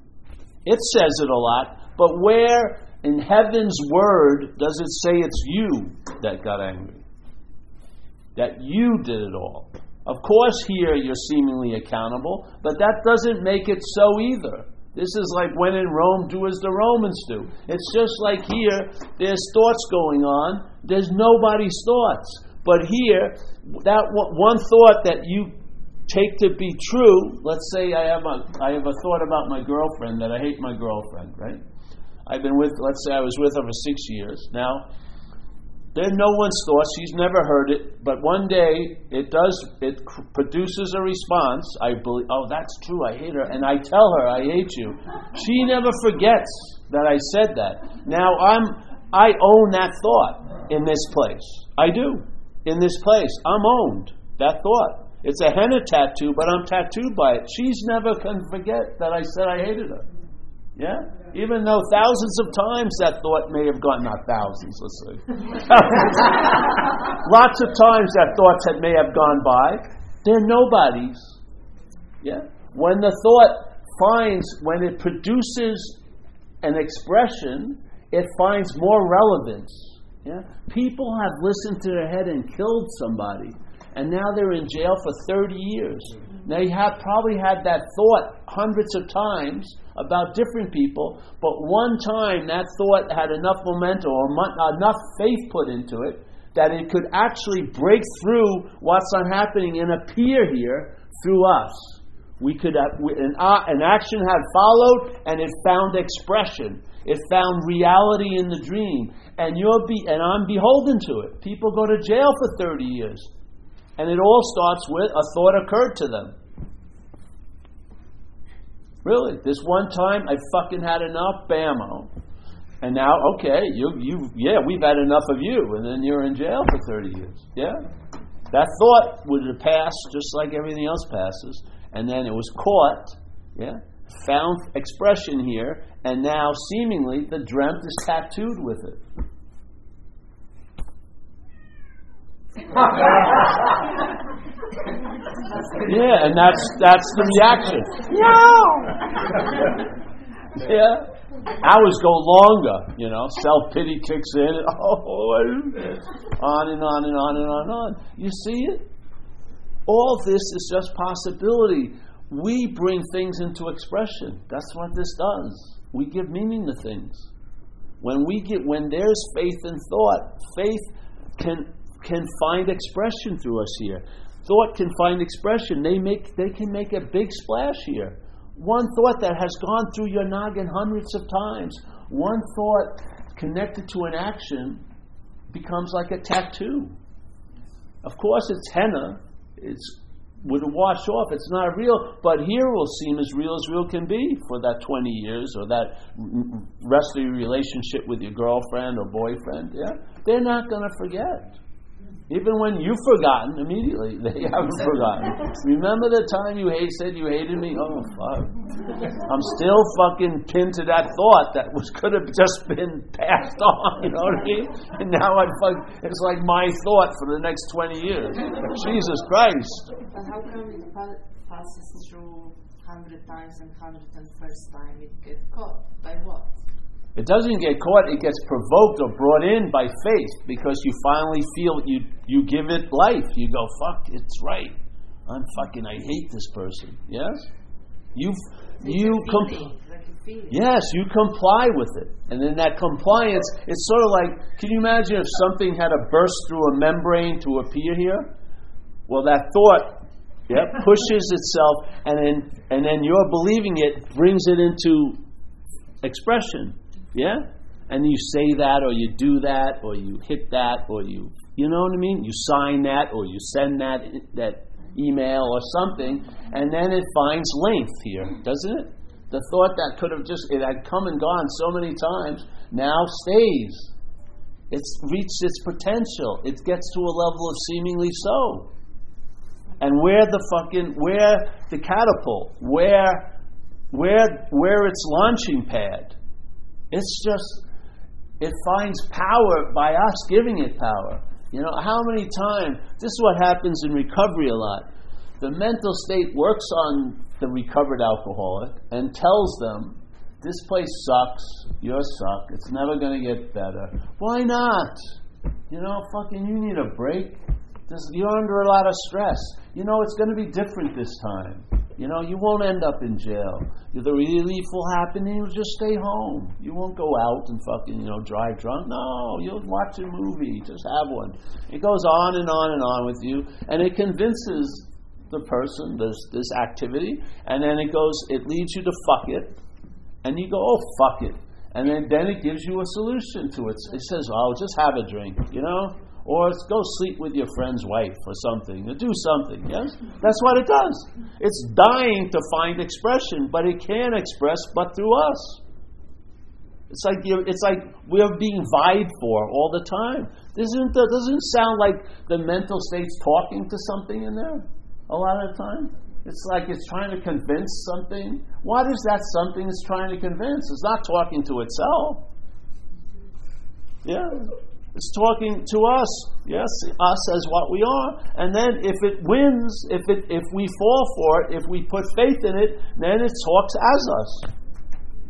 It says it a lot, but where in heaven's word does it say it's you that got angry? That you did it all. Of course, here you're seemingly accountable, but that doesn't make it so either. This is like when in Rome, do as the Romans do. It's just like here, there's thoughts going on, there's nobody's thoughts. But here, that one thought that you take to be true, let's say I have a, I have a thought about my girlfriend that I hate my girlfriend, right? I've been with, let's say I was with her for six years. Now, they're no one's thoughts. She's never heard it, but one day it does. It produces a response. I believe. Oh, that's true. I hate her, and I tell her I hate you. She never forgets that I said that. Now I'm. I own that thought in this place. I do. In this place, I'm owned that thought. It's a henna tattoo, but I'm tattooed by it. She's never can forget that I said I hated her. Yeah? Even though thousands of times that thought may have gone, not thousands, let's say. Lots of times that thoughts had may have gone by. They're nobodies. Yeah? When the thought finds, when it produces an expression, it finds more relevance Yeah? People have listened to their head and killed somebody, and now they're in jail for 30 years. They have probably had that thought hundreds of times about different people, but one time that thought had enough momentum or enough faith put into it that it could actually break through what's not happening and appear here through us. We could have, an, uh, an action had followed and it found expression. It found reality in the dream. And you're be, and I'm beholden to it. People go to jail for 30 years. And it all starts with a thought occurred to them. Really, this one time I fucking had enough, bammo. And now, okay, you, you, yeah, we've had enough of you, and then you're in jail for 30 years. Yeah? That thought would have passed just like everything else passes, and then it was caught, yeah, found expression here, and now seemingly the dreamt is tattooed with it. yeah, and that's that's the reaction. No. yeah. Hours go longer, you know. Self pity kicks in. And, oh, on and on and on and on and on. You see it? All this is just possibility. We bring things into expression. That's what this does. We give meaning to things. When we get, when there's faith and thought, faith can can find expression through us here. Thought can find expression. They make they can make a big splash here. One thought that has gone through your noggin hundreds of times, one thought connected to an action becomes like a tattoo. Of course, it's henna. It's would wash off. It's not real, but here will seem as real as real can be for that 20 years or that rest of your relationship with your girlfriend or boyfriend. Yeah, they're not going to forget. Even when you've forgotten, immediately they haven't forgotten. Remember the time you hate, said you hated me? Oh fuck! I'm still fucking pinned to that thought that was could have just been passed on. You know what I mean? And now I fuck. It's like my thought for the next twenty years. Jesus Christ! But how come it passes through hundred times and hundred and first time it gets caught? By what? It doesn't get caught, it gets provoked or brought in by faith because you finally feel you you give it life. You go, fuck, it's right. I'm fucking I hate this person. Yes? You've you com- Yes, you comply with it. And then that compliance, it's sort of like can you imagine if something had to burst through a membrane to appear here? Well that thought yeah, pushes itself and then and then your believing it brings it into expression. Yeah? And you say that or you do that or you hit that or you you know what I mean? You sign that or you send that that email or something and then it finds length here, doesn't it? The thought that could have just it had come and gone so many times now stays. It's reached its potential. It gets to a level of seemingly so. And where the fucking where the catapult, where where where its launching pad, it's just, it finds power by us giving it power. You know, how many times, this is what happens in recovery a lot. The mental state works on the recovered alcoholic and tells them, this place sucks, you're suck, it's never going to get better. Why not? You know, fucking, you need a break. This, you're under a lot of stress. You know, it's going to be different this time. You know, you won't end up in jail. The relief will happen and you'll just stay home. You won't go out and fucking, you know, drive drunk. No, you'll watch a movie. Just have one. It goes on and on and on with you, and it convinces the person this this activity, and then it goes, it leads you to fuck it, and you go, oh fuck it, and then then it gives you a solution to it. It says, oh, just have a drink, you know. Or go sleep with your friend's wife or something, or do something, yes? That's what it does. It's dying to find expression, but it can't express but through us. It's like it's like we're being vied for all the time. Doesn't doesn't sound like the mental state's talking to something in there a lot of the time? It's like it's trying to convince something. What is that something it's trying to convince? It's not talking to itself. Yeah. It's talking to us, yes, us as what we are. And then if it wins, if it if we fall for it, if we put faith in it, then it talks as us.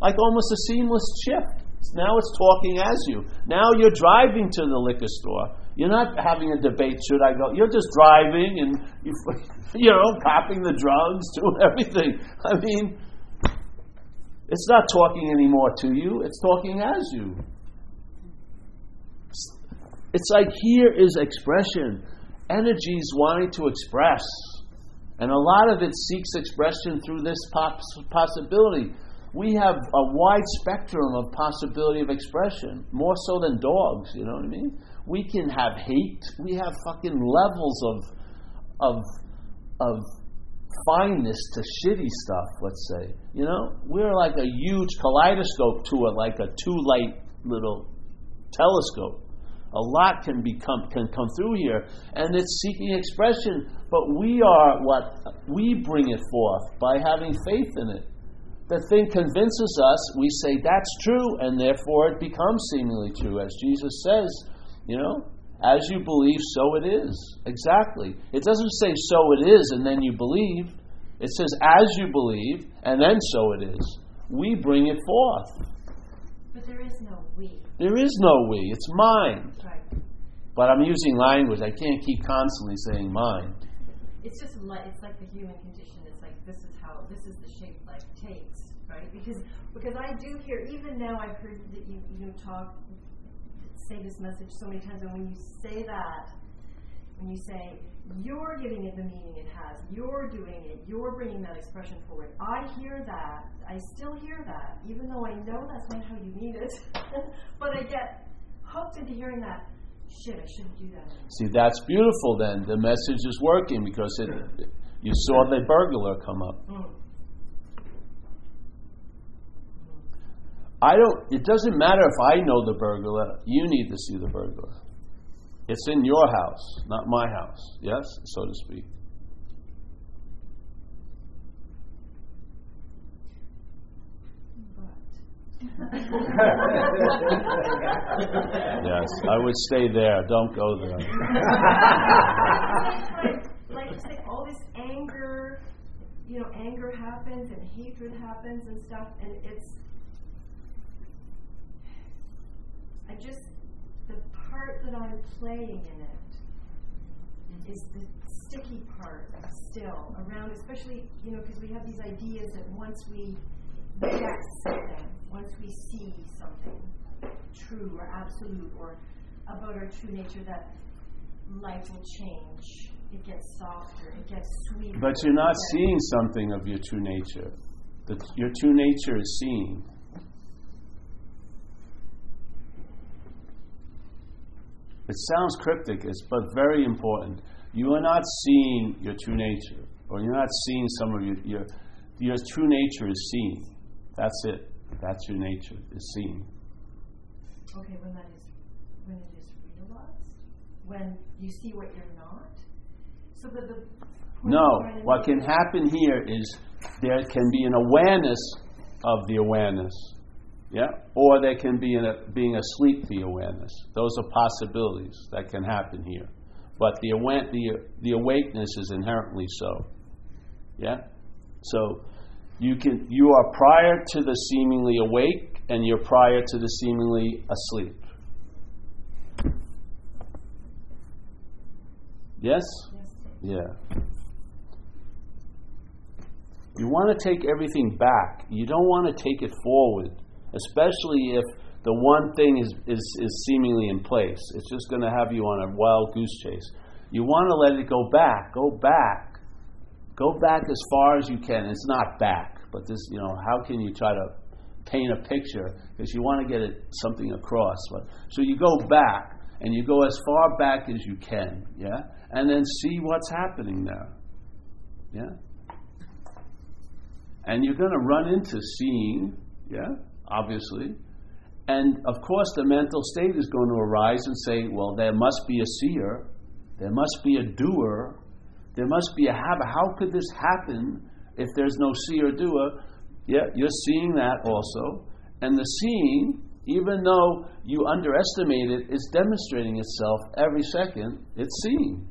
Like almost a seamless shift. Now it's talking as you. Now you're driving to the liquor store. You're not having a debate, should I go? You're just driving and, you, you know, copying the drugs, doing everything. I mean, it's not talking anymore to you, it's talking as you. It's like here is expression. Energies wanting to express. And a lot of it seeks expression through this poss- possibility. We have a wide spectrum of possibility of expression, more so than dogs, you know what I mean? We can have hate. We have fucking levels of of of fineness to shitty stuff, let's say. You know? We're like a huge kaleidoscope to a like a two light little telescope a lot can become can come through here, and it's seeking expression. But we are what we bring it forth by having faith in it. The thing convinces us. We say that's true, and therefore it becomes seemingly true, as Jesus says. You know, as you believe, so it is. Exactly. It doesn't say so it is, and then you believe. It says as you believe, and then so it is. We bring it forth. But there is no we. There is no we. It's mine. Right. But I'm using language. I can't keep constantly saying mine. It's just like it's like the human condition. It's like this is how this is the shape life takes, right? Because because I do hear even now I've heard that you you talk say this message so many times, and when you say that, when you say you're giving it the meaning it has, you're doing it, you're bringing that expression forward. I hear that. I still hear that, even though I know that's not how you mean it. but I get hooked into hearing that. Shit, I shouldn't do that. anymore." See, that's beautiful. Then the message is working because it. You saw the burglar come up. Mm. I don't. It doesn't matter if I know the burglar. You need to see the burglar. It's in your house, not my house. Yes, so to speak. Yes, I would stay there. Don't go there. like, like you say, all this anger, you know, anger happens and hatred happens and stuff, and it's. I just, the part that I'm playing in it is the sticky part still around, especially, you know, because we have these ideas that once we get something, once we see something true or absolute or about our true nature, that life will change. It gets softer. It gets sweeter. But you're not seeing something of your true nature. The, your true nature is seeing. It sounds cryptic, but very important. You are not seeing your true nature, or you're not seeing some of your your, your true nature is seeing. That's it. That's your nature is seeing. Okay, when that is when it is realized, when you see what you're not. So that the No, I'm trying to what can happen here is there can be an awareness of the awareness, yeah, or there can be an, a, being asleep the awareness. Those are possibilities that can happen here, but the awa- the the awakeness is inherently so, yeah. So you can you are prior to the seemingly awake, and you're prior to the seemingly asleep. Yes. Yes. Yeah. You want to take everything back. You don't want to take it forward, especially if the one thing is, is, is seemingly in place. It's just going to have you on a wild goose chase. You want to let it go back. Go back. Go back as far as you can. It's not back, but this, you know, how can you try to paint a picture because you want to get it something across. But so you go back and you go as far back as you can, yeah, and then see what's happening there, yeah. And you're going to run into seeing, yeah, obviously. And of course, the mental state is going to arise and say, well, there must be a seer, there must be a doer, there must be a habit. How could this happen if there's no seer or doer? Yeah, you're seeing that also. And the seeing, even though you underestimate it, is demonstrating itself every second. It's seeing.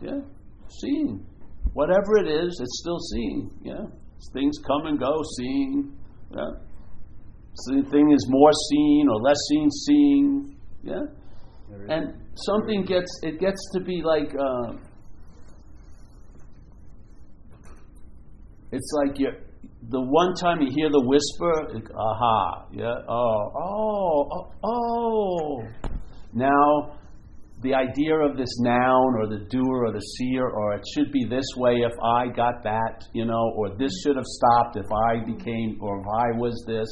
Yeah, seeing. Whatever it is, it's still seeing. Yeah, things come and go, seeing. Yeah. Thing is more seen or less seen, seeing. Yeah? And something gets, it gets to be like, uh, it's like you the one time you hear the whisper, it- aha, yeah, oh, oh, oh, oh. Now, the idea of this noun or the doer or the seer or it should be this way if I got that, you know, or this should have stopped if I became or if I was this,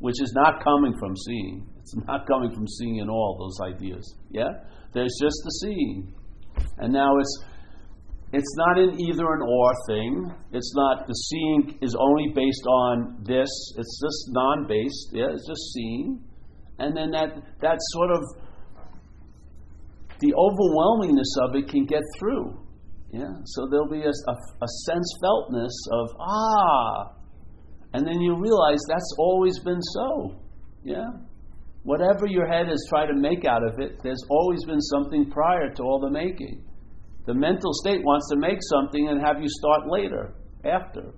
which is not coming from seeing. It's not coming from seeing in all those ideas. Yeah? There's just the seeing. And now it's it's not an either an or thing. It's not the seeing is only based on this. It's just non-based. Yeah, it's just seeing, and then that that sort of the overwhelmingness of it can get through. Yeah, so there'll be a, a, a sense feltness of ah, and then you realize that's always been so. Yeah, whatever your head has tried to make out of it, there's always been something prior to all the making. The mental state wants to make something and have you start later, after.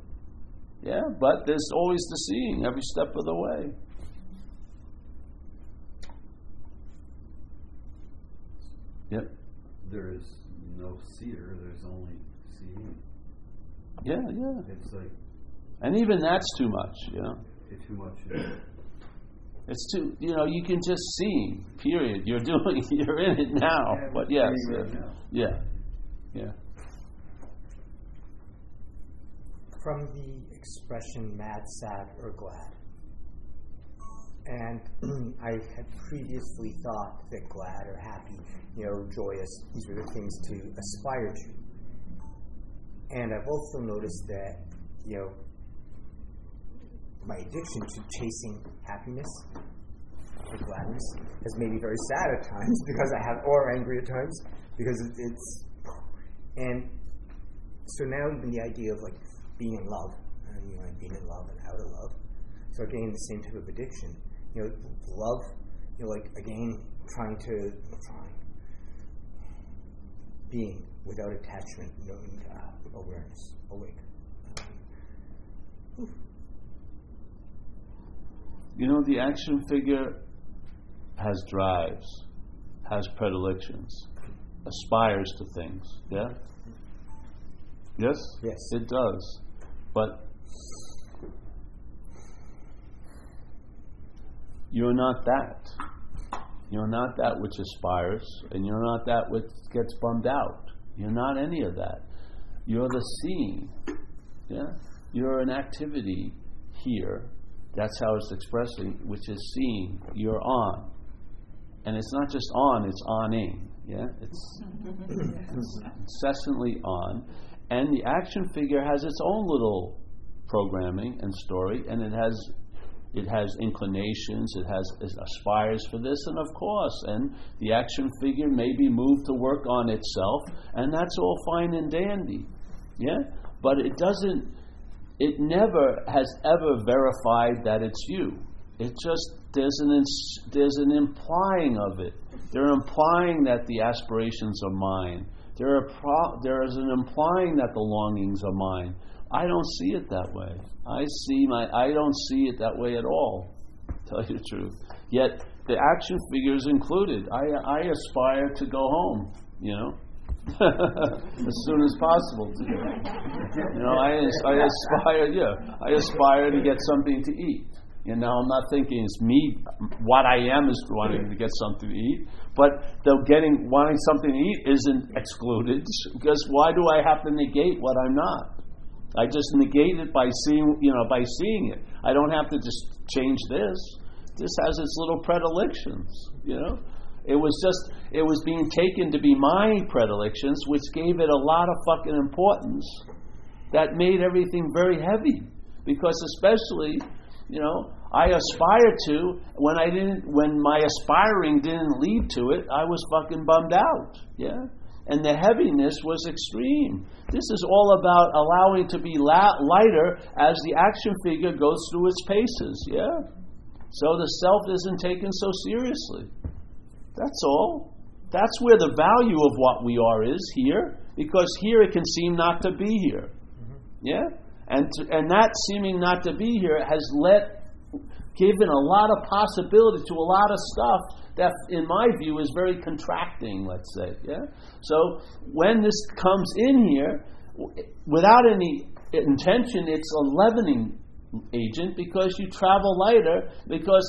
Yeah, but there's always the seeing every step of the way. Yep. There is no seer, there's only seeing. Yeah, yeah. It's like, And even that's too much, you know. it's too much. uh, It's too, you know, you can just see, period. You're doing, you're in it now. Yeah, But yes, right yeah, now. yeah, yeah. from the expression mad, sad, or glad. And I had previously thought that glad or happy, you know, joyous, these were the things to aspire to. And I've also noticed that, you know, my addiction to chasing happiness or gladness has made me very sad at times because I have, or angry at times because it, it's, and so now even the idea of like being in love, and you know, being in love and out of love. So again, the same type of addiction. You know, love. You know, like again, trying to trying being without attachment, knowing uh, awareness, awake. You know, the action figure has drives, has predilections, aspires to things. Yeah? Yes? Yes. It does. But you're not that. You're not that which aspires, and you're not that which gets bummed out. You're not any of that. You're the seeing. Yeah? You're an activity here. That's how it's expressing, which is seeing. You're on. And it's not just on, it's oning. Yeah? It's incessantly on. And the action figure has its own little programming and story, and it has it has inclinations, it has it aspires for this, and of course, and the action figure may be moved to work on itself, and that's all fine and dandy, yeah. But it doesn't. It never has ever verified that it's you. It just there's an ins- there's an implying of it. They're implying that the aspirations are mine. There are pro- there is an implying that the longings are mine. I don't see it that way. I see my I don't see it that way at all. Tell you the truth. Yet the action figures included. I I aspire to go home. You know. As soon as possible. To you know, I, I aspire, yeah, I aspire to get something to eat. You know, I'm not thinking it's me. What I am is wanting to get something to eat, but the getting wanting something to eat isn't excluded because why do I have to negate what I'm not? I just negate it by seeing, you know, by seeing it. I don't have to just change this. This has its little predilections, you know. It was just, it was being taken to be my predilections, which gave it a lot of fucking importance that made everything very heavy. Because especially, you know, I aspired to when I didn't, when my aspiring didn't lead to it, I was fucking bummed out. Yeah, and the heaviness was extreme. This is all about allowing to be la- lighter as the action figure goes through its paces. Yeah, so the self isn't taken so seriously. That's all. That's where the value of what we are is here, because here it can seem not to be here. Mm-hmm. Yeah? And, to, and that seeming not to be here has let, given a lot of possibility to a lot of stuff that, in my view, is very contracting, let's say. Yeah? So when this comes in here, without any intention, it's a leavening agent because you travel lighter, because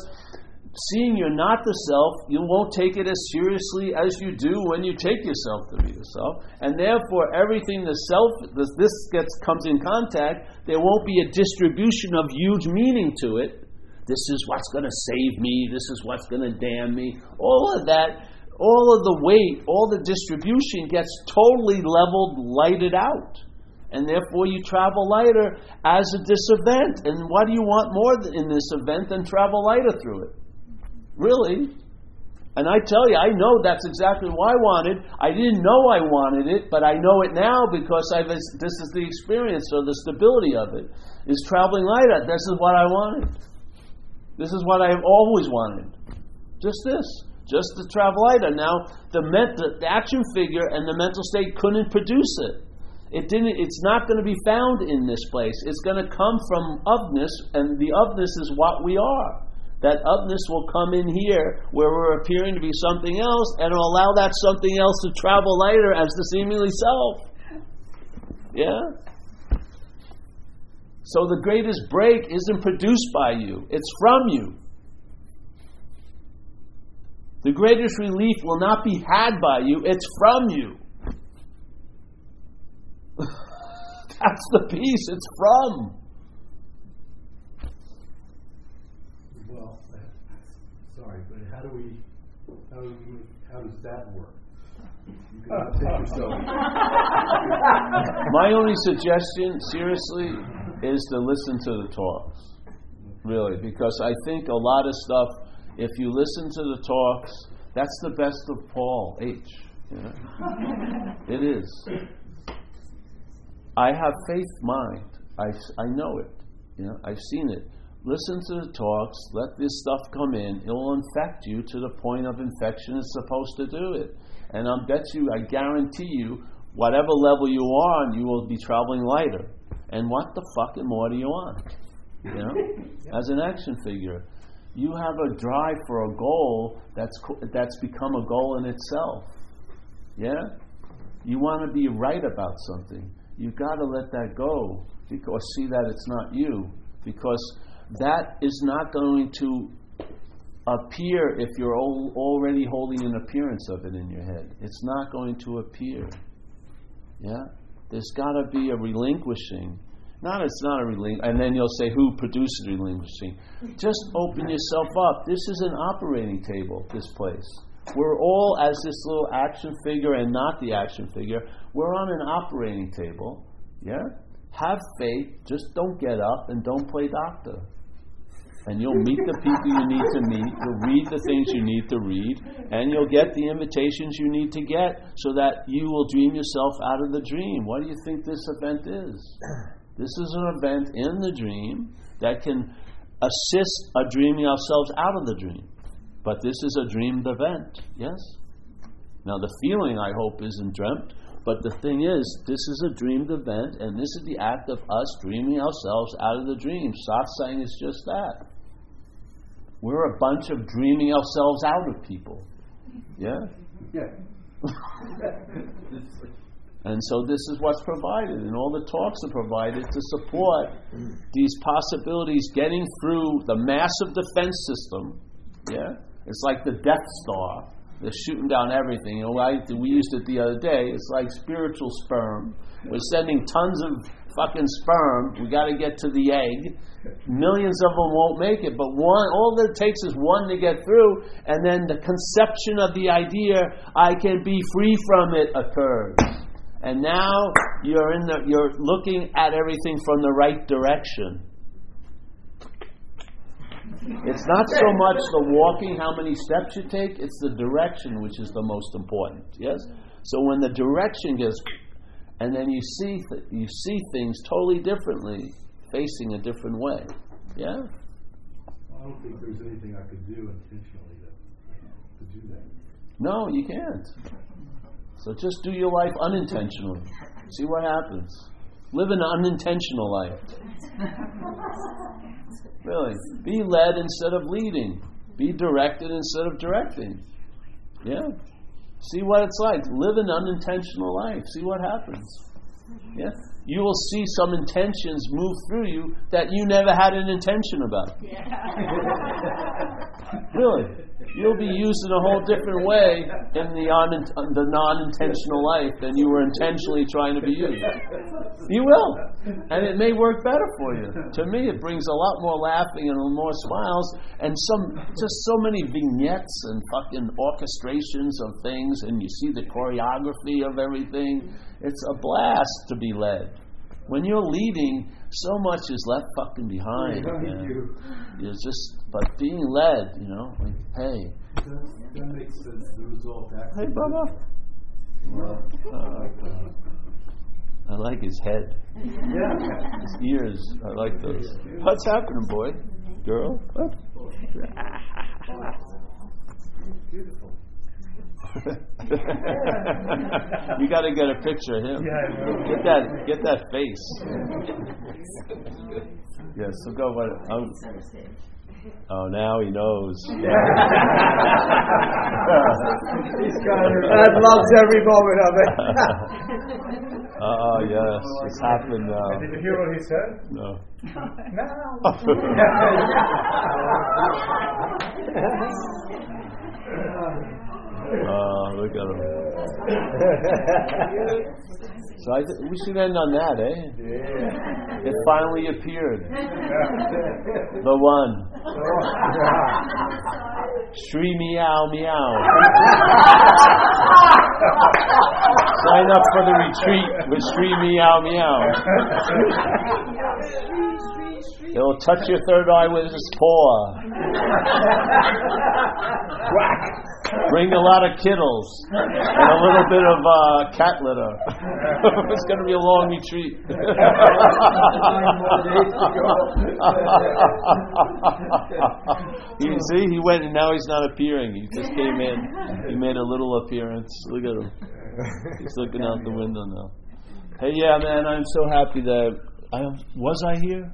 seeing you're not the self, you won't take it as seriously as you do when you take yourself to be the self, and therefore everything the self this, this gets comes in contact, there won't be a distribution of huge meaning to it. This is what's going to save me. This is what's going to damn me. All of that, all of the weight, all the distribution gets totally leveled, lighted out and therefore you travel lighter as a this event. And what do you want more in this event than travel lighter through it? Really? And I tell you, I know that's exactly what I wanted. I didn't know I wanted it, but I know it now because I've, this is the experience or the stability of it. Is traveling lighter. This is what I wanted. This is what I've always wanted. Just this. Just to travel lighter. Now, the, met, the, the action figure and the mental state couldn't produce it. It didn't. It's not going to be found in this place. It's going to come from ofness, and the ofness is what we are. That upness will come in here, where we're appearing to be something else, and will allow that something else to travel lighter as the seemingly self. Yeah. So the greatest break isn't produced by you; it's from you. The greatest relief will not be had by you; it's from you. That's the peace it's from. Well, sorry, but how do we, how, do we, how does that work? You can take yourself. My only suggestion, seriously, is to listen to the talks. Really, because I think a lot of stuff, if you listen to the talks, that's the best of Paul H. You know? it is. I have faith mind. I, I know it. You know, I've seen it. Listen to the talks. Let this stuff come in. It will infect you to the point of infection it's supposed to do it. And I bet you, I guarantee you, whatever level you are on, you will be traveling lighter. And what the fucking more do you want? You know, as an action figure, you have a drive for a goal that's that's become a goal in itself. Yeah, you want to be right about something You've got to let that go because see that it's not you because that is not going to appear if you're al- already holding an appearance of it in your head. It's not going to appear. Yeah, there's got to be a relinquishing. Not it's not a relinquish, and then you'll say who produces relinquishing. Just open yourself up. This is an operating table. This place. We're all as this little action figure and not the action figure. We're on an operating table. Yeah? Have faith, just don't get up and don't play doctor. And you'll meet the people you need to meet, you'll read the things you need to read, and you'll get the invitations you need to get so that you will dream yourself out of the dream. What do you think this event is? This is an event in the dream that can assist a dreaming ourselves out of the dream. But this is a dreamed event, yes? Now, the feeling, I hope, isn't dreamt, but the thing is, this is a dreamed event, and this is the act of us dreaming ourselves out of the dream. Satsang is just that. We're a bunch of dreaming ourselves out of people. Yeah? Yeah. And so this is what's provided, and all the talks are provided to support these possibilities getting through the massive defense system. Yeah? It's like the Death Star. They're shooting down everything. You know, I, we used it the other day. It's like spiritual sperm. We're sending tons of fucking sperm. We got to get to the egg. Millions of them won't make it, but one. All that it takes is one to get through, and then the conception of the idea, "I can be free from it," occurs. And now you're in the. You're looking at everything from the right direction. It's not so much the walking, how many steps you take, it's the direction which is the most important. Yes? So when the direction gets and then you see th- you see things totally differently, facing a different way. Yeah? I don't think there's anything I could do intentionally to, to do that. No, you can't. So just do your life unintentionally. See what happens. Live an unintentional life. Really. Be led instead of leading. Be directed instead of directing. Yeah. See what it's like. Live an unintentional life. See what happens. Yeah. You will see some intentions move through you that you never had an intention about. Really. You'll be used in a whole different way in the, un- the non intentional life than you were intentionally trying to be used. You will. And it may work better for you. To me, it brings a lot more laughing and more smiles and some just so many vignettes and fucking orchestrations of things, and you see the choreography of everything. It's a blast to be led. When you're leading, so much is left fucking behind. You're just, but being led, you know, like, hey, That, that makes sense, the result hey, brother. Well, Uh, I like his head, yeah. his ears. I like those. What's happening, boy? Girl? What? Beautiful. you got to get a picture of him. Yeah, Get that, get that face. yeah. So go. What? Um, Center stage. oh, now he knows. He's got it. God loves every moment of it. Oh yes, it's happened now. Did you hear what he said? No. no. Oh, look at him. So I th- we should end on that, eh? It finally appeared. The one. Shri meow meow. Sign up for the retreat with Shri meow meow. He'll touch your third eye with his paw. Bring a lot of kittles and a little bit of uh, cat litter. it's going to be a long retreat. you see, he went and now he's not appearing. He just came in. He made a little appearance. Look at him. He's looking out the window now. Hey, yeah, man, I'm so happy that I was I here.